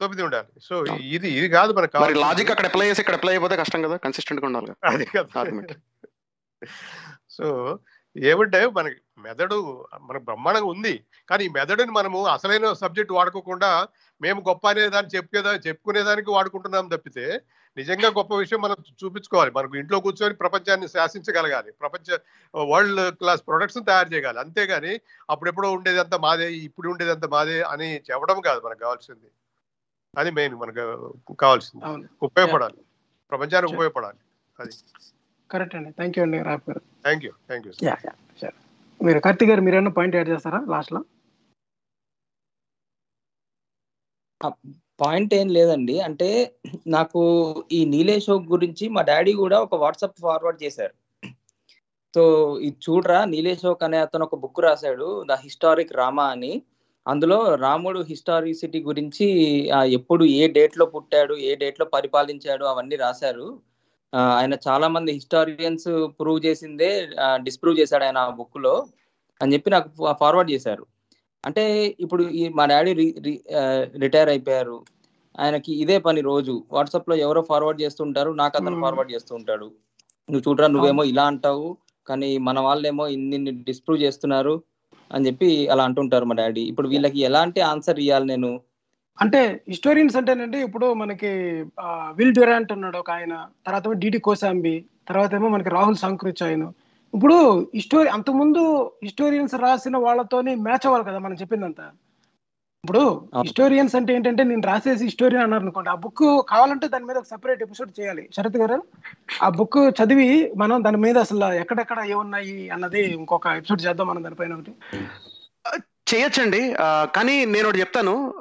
తొమ్మిది ఉండాలి సో ఇది ఇది కాదు మనకు మరి. లాజిక్ అక్కడ అప్లై చేసి ఇక్కడ అప్లై అయిపోతే కష్టం కదా కన్సిస్టెంట్గా ఉండాలి. అది కదా. సో ఏమంటే మనకి మెదడు మనకు బ్రహ్మాండంగా ఉంది. కానీ ఈ మెదడుని మనము అసలైన సబ్జెక్ట్ వాడుకోకుండా మేము గొప్ప అనేదాన్ని చెప్పుకేదా చెప్పుకునేదానికి వాడుకుంటున్నాం తప్పితే నిజంగా గొప్ప విషయం మనం చూపించుకోవాలి. మనకు ఇంట్లో కూర్చొని ప్రపంచాన్ని శాసించగలగాలి. ప్రపంచ వరల్డ్ క్లాస్ ప్రొడక్ట్స్ తయారు చేయగాలి అంతేగాని అప్పుడెప్పుడో ఉండేదంతా మాదే ఇప్పుడు ఉండేదంతా మాదే అని చెప్పడం కాదు మనకు కావాల్సింది. అది మెయిన్ మనకు కావాల్సింది. ఉపయోగపడాలి. ప్రపంచానికి. ఉపయోగపడాలి. అది. కరెక్ట్ అండి. థ్యాంక్ యూ అండి రాఫ్ గారు. Thank you thank you yeah yeah సరే. మీరు కార్తీక్ గారు మీరు ఏమన్నా పాయింట్ యాడ్ చేస్తారా లాస్ట్లో? పాయింట్ ఏం లేదండి. అంటే నాకు ఈ నీలేష్ గురించి మా డాడీ కూడా ఒక వాట్సాప్ ఫార్వర్డ్ చేశారు. సో ఇది చూడరా? నీలేష్ ఓక్ అనే అతను ఒక బుక్ రాశాడు ద హిస్టారిక్ రామా అని. అందులో రాముడు హిస్టారిసిటీ గురించి ఎప్పుడు ఏ డేట్లో పుట్టాడు ఏ డేట్లో పరిపాలించాడు అవన్నీ రాశారు. ఆయన చాలా మంది హిస్టారియన్స్ ప్రూవ్ చేసిందే డిస్ప్రూవ్ చేశాడు ఆయన ఆ బుక్లో అని చెప్పి నాకు ఫార్వర్డ్ చేశారు. అంటే ఇప్పుడు ఈ మా డాడీ రిటైర్ అయిపోయారు. ఆయనకి ఇదే పని రోజు. వాట్సాప్లో ఎవరో ఫార్వర్డ్ చేస్తుంటారు నాకు అతను. ఫార్వర్డ్ చేస్తూ ఉంటాడు నువ్వు చూడరా నువ్వేమో ఇలా అంటావు కానీ మన వాళ్ళేమో ఇన్ని డిస్ప్రూవ్ చేస్తున్నారు అని చెప్పి అలా అంటుంటారు మా డాడీ. ఇప్పుడు వీళ్ళకి ఎలాంటి ఆన్సర్ ఇవ్వాలి నేను? అంటే హిస్టోరియన్స్ అంటేనండి ఇప్పుడు మనకి విల్ డ్యూరాంట్ ఉన్నాడు ఒక ఆయన తర్వాత డిడి కోసాంబి తర్వాత ఏమో మనకి రాహుల్ సాంక్రిచ్ ఆయన. ఇప్పుడు హిస్టోరీ అంతకుముందు హిస్టోరియన్స్ రాసిన వాళ్ళతోని మ్యాచ్ అవ్వాలి కదా మనం చెప్పిందంతా. ఇప్పుడు. హిస్టోరియన్స్ అంటే ఏంటంటే నేను రాసేసి హిస్టోరియన్ అన్నారు అనుకోండి ఆ బుక్ కావాలంటే దాని మీద ఒక సెపరేట్ ఎపిసోడ్ చేయాలి. శరత్ గారు ఆ బుక్ చదివి మనం దాని మీద అసలు ఎక్కడెక్కడ ఏమున్నాయి అన్నది ఇంకొక ఎపిసోడ్ చేద్దాం మనం దానిపైన ఒకటి. చేయొచ్చండి. కానీ నేను ఒకటి చెప్తాను.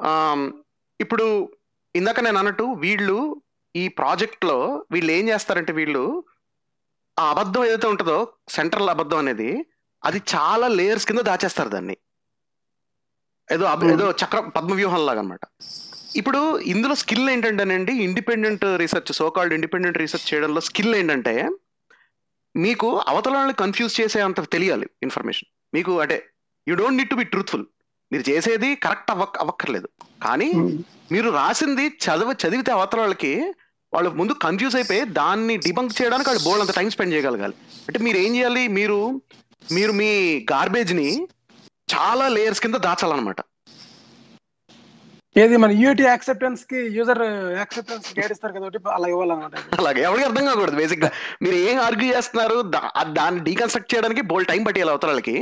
ఇప్పుడు ఇందాక నేను అన్నట్టు వీళ్ళు ఈ ప్రాజెక్ట్లో వీళ్ళు ఏం చేస్తారంటే వీళ్ళు ఆ అబద్ధం ఏదైతే ఉంటుందో సెంట్రల్ అబద్ధం అనేది అది చాలా లేయర్స్ కింద దాచేస్తారు దాన్ని. ఏదో. ఏదో చక్ర పద్మ వ్యూహం లాగా అనమాట ఇప్పుడు ఇందులో స్కిల్ ఏంటంటేనండి independent research so called independent research చేయడంలో స్కిల్ ఏంటంటే మీకు అవతల వాళ్ళని కన్ఫ్యూజ్ చేసే అంత తెలియాలి ఇన్ఫర్మేషన్. మీకు అంటే you don't need to be truthful మీరు చేసేది కరెక్ట్ అవ్వక్ అవ్వక్కర్లేదు. కానీ మీరు రాసింది చదివి చదివితే అవతల వాళ్ళకి వాళ్ళు ముందు కన్ఫ్యూజ్ అయిపోయి దాన్ని డిబంక్ చేయడానికి వాళ్ళు బోల్డ్ అంత టైం స్పెండ్ చేయగలగాలి. అంటే మీరు ఏం చేయాలి? మీరు మీరు మీ గార్బేజ్ని చాలా లేయర్స్ కింద దాచాలన్నమాట. ఏది మన యూటీ యాక్సెప్టెన్స్కి యూజర్ యాక్సెప్టెన్స్ గైడ్ ఇస్తారు కదా అలా ఇవ్వాలన్నమాట అలాగే ఎవరికి అర్థం కాకూడదు బేసిక్గా మీరు ఏం ఆర్గ్యూ చేస్తున్నారు దాన్ని డీకన్స్ట్రక్ట్ చేయడానికి బోల్ టైం పట్టేయాలి అవతల వాళ్ళకి.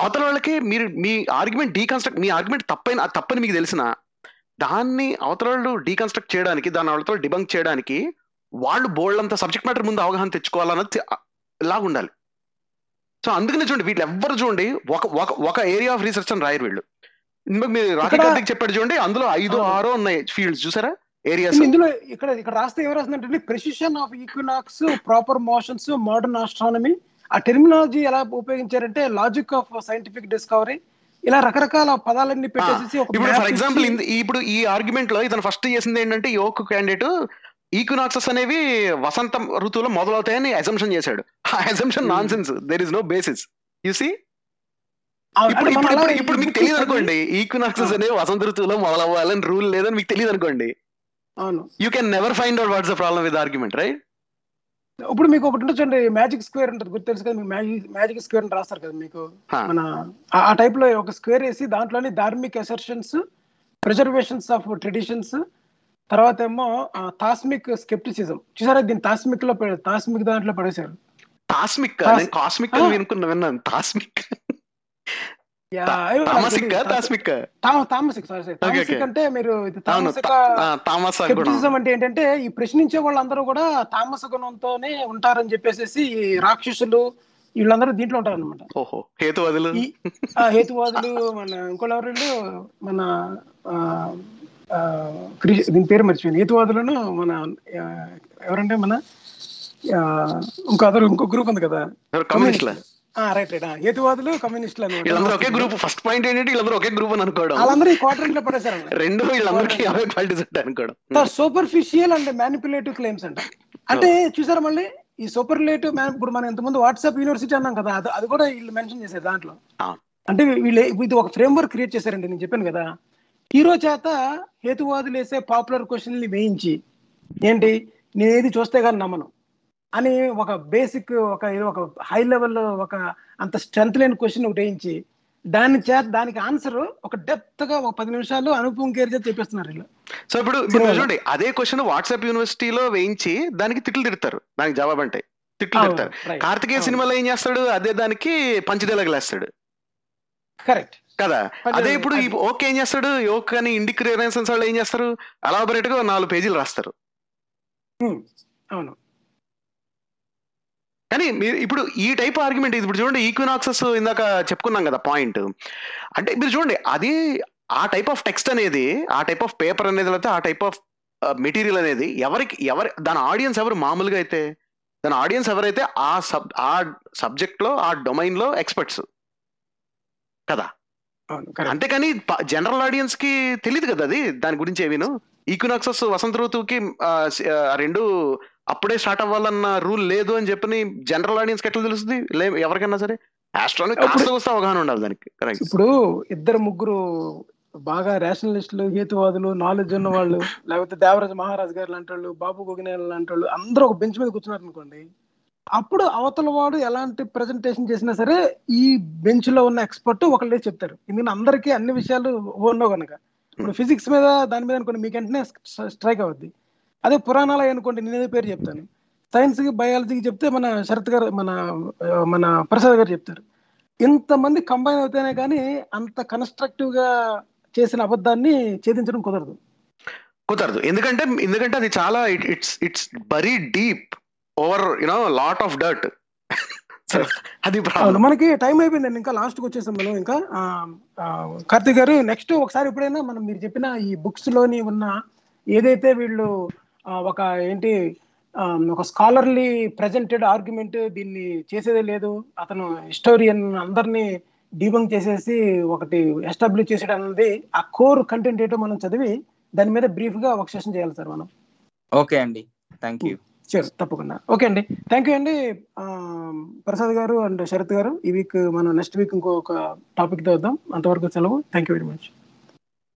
అవతల వాళ్ళకి మీరు మీ ఆర్గ్యుమెంట్ డీకన్స్ట్రక్ట్ మీ ఆర్గ్యుమెంట్ తప్పైన తప్పని మీకు తెలిసిన దాన్ని అవతల వాళ్ళు డీకన్స్ట్రక్ట్ చేయడానికి దాని అవతల డిబంక్ చేయడానికి వాళ్ళు బోల్డ్ అంత సబ్జెక్ట్ మ్యాటర్ ముందు అవగాహన తెచ్చుకోవాలన్నది లాగుండాలి లాగా ఉండాలి. సో అందుకనే చూడండి వీళ్ళు ఎవ్వరు చూడండి ఒక ఒక ఒక ఏరియా ఆఫ్ రీసెర్చ్ అని రాయరు వీళ్ళు. మీరు కార్తిక్ చెప్పాడు చూడండి అందులో ఐదో. ఆరో ఉన్నాయి ఫీల్డ్స్. చూసారా? ఏరియాస్ ఇందులో ఇక్కడ ఇక్కడ రాస్తే ఏం రాస్తుందంటే precession of equinox proper motions modern astronomy ఆ టెర్మినాలజీ ఎలా ఉపయోగించారంటే లాజిక్ ఆఫ్ సైంటిఫిక్ డిస్కవరీ ఇలా రకరకాల పదాలన్నీ పెట్టేసి ఇప్పుడు ఫర్ ఎగ్జాంపుల్ ఇప్పుడు ఈ ఆర్గ్యుమెంట్లో ఇతను ఫస్ట్ చేసింది ఏంటంటే యోక్ క్యాండిడేట్ ఈక్వినాక్సెస్ అనేవి వసంత ఋతువులో మొదలవుతాయని అజంప్షన్ చేశాడు. ఆ assumption. Nonsense there is no basis see అవును, ఇప్పుడు ఇప్పుడు ఇప్పుడు మీకు తెలియదు అనుకోండి ఈక్వినాక్సెస్ ఆ. అనేవి వసంత ఋతువులో మొదలవ్వాలని రూల్ లేదని మీకు తెలియదు అనుకోండి. అవును. You can never find out what's the problem with argument right ఇప్పుడు మీకు ఒకటి ఉంటుంది మ్యాజిక్ స్క్వేర్ ఉంటుంది గుర్తు తెలుసు కదా మీకు మ్యాజిక్ మ్యాజిక్ స్క్వేర్ అని రాస్తారు కదా మీకు. మన ఆ- టైప్లో ఒక స్క్వేర్ వేసి దాంట్లోని dharmic assertions preservations of traditions తర్వాత ఏమో తాస్మిక్ స్కెప్టిసిజం చూసారా దీన్ని తాస్మిక్లో తాస్మిక్ దాంట్లో పడేశారు. నేను కాస్మిక్. అని వినుకున్నా విన్నాను. నాకు తామసిక్ తెలియదు. తాస్- టాస్మిక్ తా- తామసిక్ సారీ సారీ తామసిక్. అంటే మీరు ఇది అవును తామసిక తామస గుణం. స్కెప్టిసిజం అంటే ఏంటంటే ఈ ప్రశ్నించే వాళ్ళందరూ కూడా తామస గుణంతోనే ఉంటారని చెప్పేసి రాక్షసులు వీళ్ళందరూ దీంట్లో ఉంటారు అనమాట ఓహో హేతువాదులు? హేతువాదులు మన ఇంకోళ్ళు? మన దీని పేరు మర్చిపోయింది హేతువాదులను మన ఎవరంటే మన ఇంకో అదరు ఇంకో గ్రూప్ ఉంది కదా. కమ్యూనిస్టుల? రైట్ రైట్ హేతువాదులు కమ్యూనిస్టులు వీళ్ళందరూ ఒకే గ్రూప్ ఫస్ట్ పాయింట్ ఏంటంటే వీళ్ళందరూ ఒకే గ్రూప్ అని అనుకోవడం. వాళ్ళందరూ ఈ క్వార్టర్లో పడేశారు రెండు వీళ్ళందరికీ అవే క్వాలిటీస్ ఉంటాయి అనుకోవడం. సూపర్ఫిషియల్ అండ్ మ్యానిపులేటివ్ క్లెయిమ్స్ అంట. అంటే చూసారా మళ్ళీ? ఈ సూపర్లేటివ్ ఇప్పుడు మనం ఇంతకుముందు వాట్సాప్ యూనివర్సిటీ అన్నాం కదా అది కూడా వీళ్ళు మెన్షన్ చేశారు దాంట్లో. అంటే వీళ్ళు ఇది ఒక ఫ్రేమ్ వర్క్ క్రియేట్ చేశారండి నేను చెప్పాను కదా. హీరో చేత హేతువాదులు వేసే పాపులర్ క్వశ్చన్లు వేయించి ఏంటి? నేను ఏది చూస్తే కానీ నమ్మను. అని ఒక బేసిక్ ఒక ఏదో ఒక హై లెవెల్ ఒక అంత స్ట్రెంత్ లేని క్వశ్చన్ ఒకటి వేయించి దాని చేత దానికి ఆన్సర్ ఒక డెప్త్గా ఒక పది నిమిషాలు అనుభవం కేర్ చేత చెప్పేస్తున్నారు వీళ్ళు. సో ఇప్పుడు. చూడండి అదే క్వశ్చన్ వాట్సాప్ యూనివర్సిటీలో వేయించి దానికి తిట్లు తిడతారు. దానికి జవాబు అంటే తిట్లు తిడతారు. కార్తికేయ. సినిమాలో ఏం చేస్తాడు? అదే దానికి పంచదేలగలేస్తాడు కరెక్ట్ కదా? అదే ఇప్పుడు. ఓకే ఏం చేస్తాడు? యోక్ అని ఇండిక్ రినైసెన్స్ వాళ్ళు ఏం చేస్తారు? అలాబరేట్గా నాలుగు పేజీలు రాస్తారు. అవును. కానీ మీరు ఇప్పుడు ఈ టైప్ ఆర్గ్యుమెంట్ ఇప్పుడు చూడండి ఈక్వినాక్సెస్ ఇందాక చెప్పుకున్నాం కదా పాయింట్ అంటే మీరు చూడండి అది ఆ టైప్ ఆఫ్ టెక్స్ట్ అనేది ఆ టైప్ ఆఫ్ పేపర్ అనేది లేకపోతే ఆ టైప్ ఆఫ్ మెటీరియల్ అనేది ఎవరికి ఎవరి దాని ఆడియన్స్ ఎవరు మామూలుగా అయితే? దాని ఆడియన్స్ ఎవరైతే ఆ సబ్ ఆ సబ్జెక్ట్లో ఆ డొమైన్లో ఎక్స్పర్ట్స్ కదా? అంతేకాని జనరల్ ఆడియన్స్కి తెలియదు కదా అది? దాని గురించి ఏమీను? ఈక్వినాక్సెస్ వసంత ఋతువుకి రెండు అప్పుడే స్టార్ట్ అవ్వాలన్న రూల్ లేదు అని చెప్పని జనరల్ ఆడియన్స్ ఎట్లా తెలుస్తుంది? లే ఎవరికైనా సరే. కాస్త వస్తే అవగాహన ఉండాలి దానికి. ఇప్పుడు ఇద్దరు ముగ్గురు బాగా రేషనలిస్టులు హేతువాదులు నాలెడ్జ్ ఉన్న వాళ్ళు లేకపోతే దేవరాజ మహారాజ్ గారు లాంటి వాళ్ళు బాబు గోగినేల లాంటి వాళ్ళు అందరూ ఒక బెంచ్ మీద కూర్చున్నారు అనుకోండి అప్పుడు అవతల వాడు ఎలాంటి ప్రజెంటేషన్ చేసినా సరే ఈ బెంచ్లో ఉన్న ఎక్స్పర్ట్ ఒకళ్ళే చెప్తారు. ఎందుకంటే అందరికీ అన్ని విషయాలు ఉన్నో కనుక. ఇప్పుడు ఫిజిక్స్ మీద దాని మీద అనుకోండి మీకు వెంటనే స్ట్రైక్ అవుద్ది. అదే పురాణాలు అనుకోండి నేను ఏదో పేరు చెప్తాను. సైన్స్కి బయాలజీకి చెప్తే మన శరత్ గారు మన మన ప్రసాద్ గారు చెప్తారు. ఇంతమంది కంబైన్ అవుతేనే కానీ అంత కన్స్ట్రక్టివ్గా చేసిన అబద్ధాన్ని ఛేదించడం కుదరదు. కుదరదు. ఎందుకంటే ఎందుకంటే అది చాలా it's it's very deep over you know lot of dirt అది మనకి టైం అయిపోయిందండి ఇంకా లాస్ట్కి వచ్చేసాం మనం. ఇంకా కార్తీక్ గారు నెక్స్ట్ ఒకసారి ఎప్పుడైనా మనం మీరు చెప్పిన ఈ బుక్స్లోని ఉన్న ఏదైతే వీళ్ళు ఒక ఏంటి ఒక స్కాలర్లీ ప్రజెంటెడ్ ఆర్గ్యుమెంట్ దీన్ని చేసేదే లేదు. అతను హిస్టోరియన్ అందరినీ డీబంక్ చేసేసి ఒకటి ఎస్టాబ్లిష్ చేసేది అన్నది ఆ కోర్ కంటెంట్ ఏంటో మనం చదివి దాని మీద బ్రీఫ్గా ఒక సెషన్ చేయాలి సార్ మనం. ఓకే అండి. Thank you. షూర్ తప్పకుండా. ఓకే అండి. థ్యాంక్ యూ అండి ప్రసాద్ గారు అండ్ శరత్ గారు. ఈ వీక్ మనం నెక్స్ట్ వీక్ ఇంకొక టాపిక్తో వద్దాం. అంతవరకు సెలవు. Thank you very much.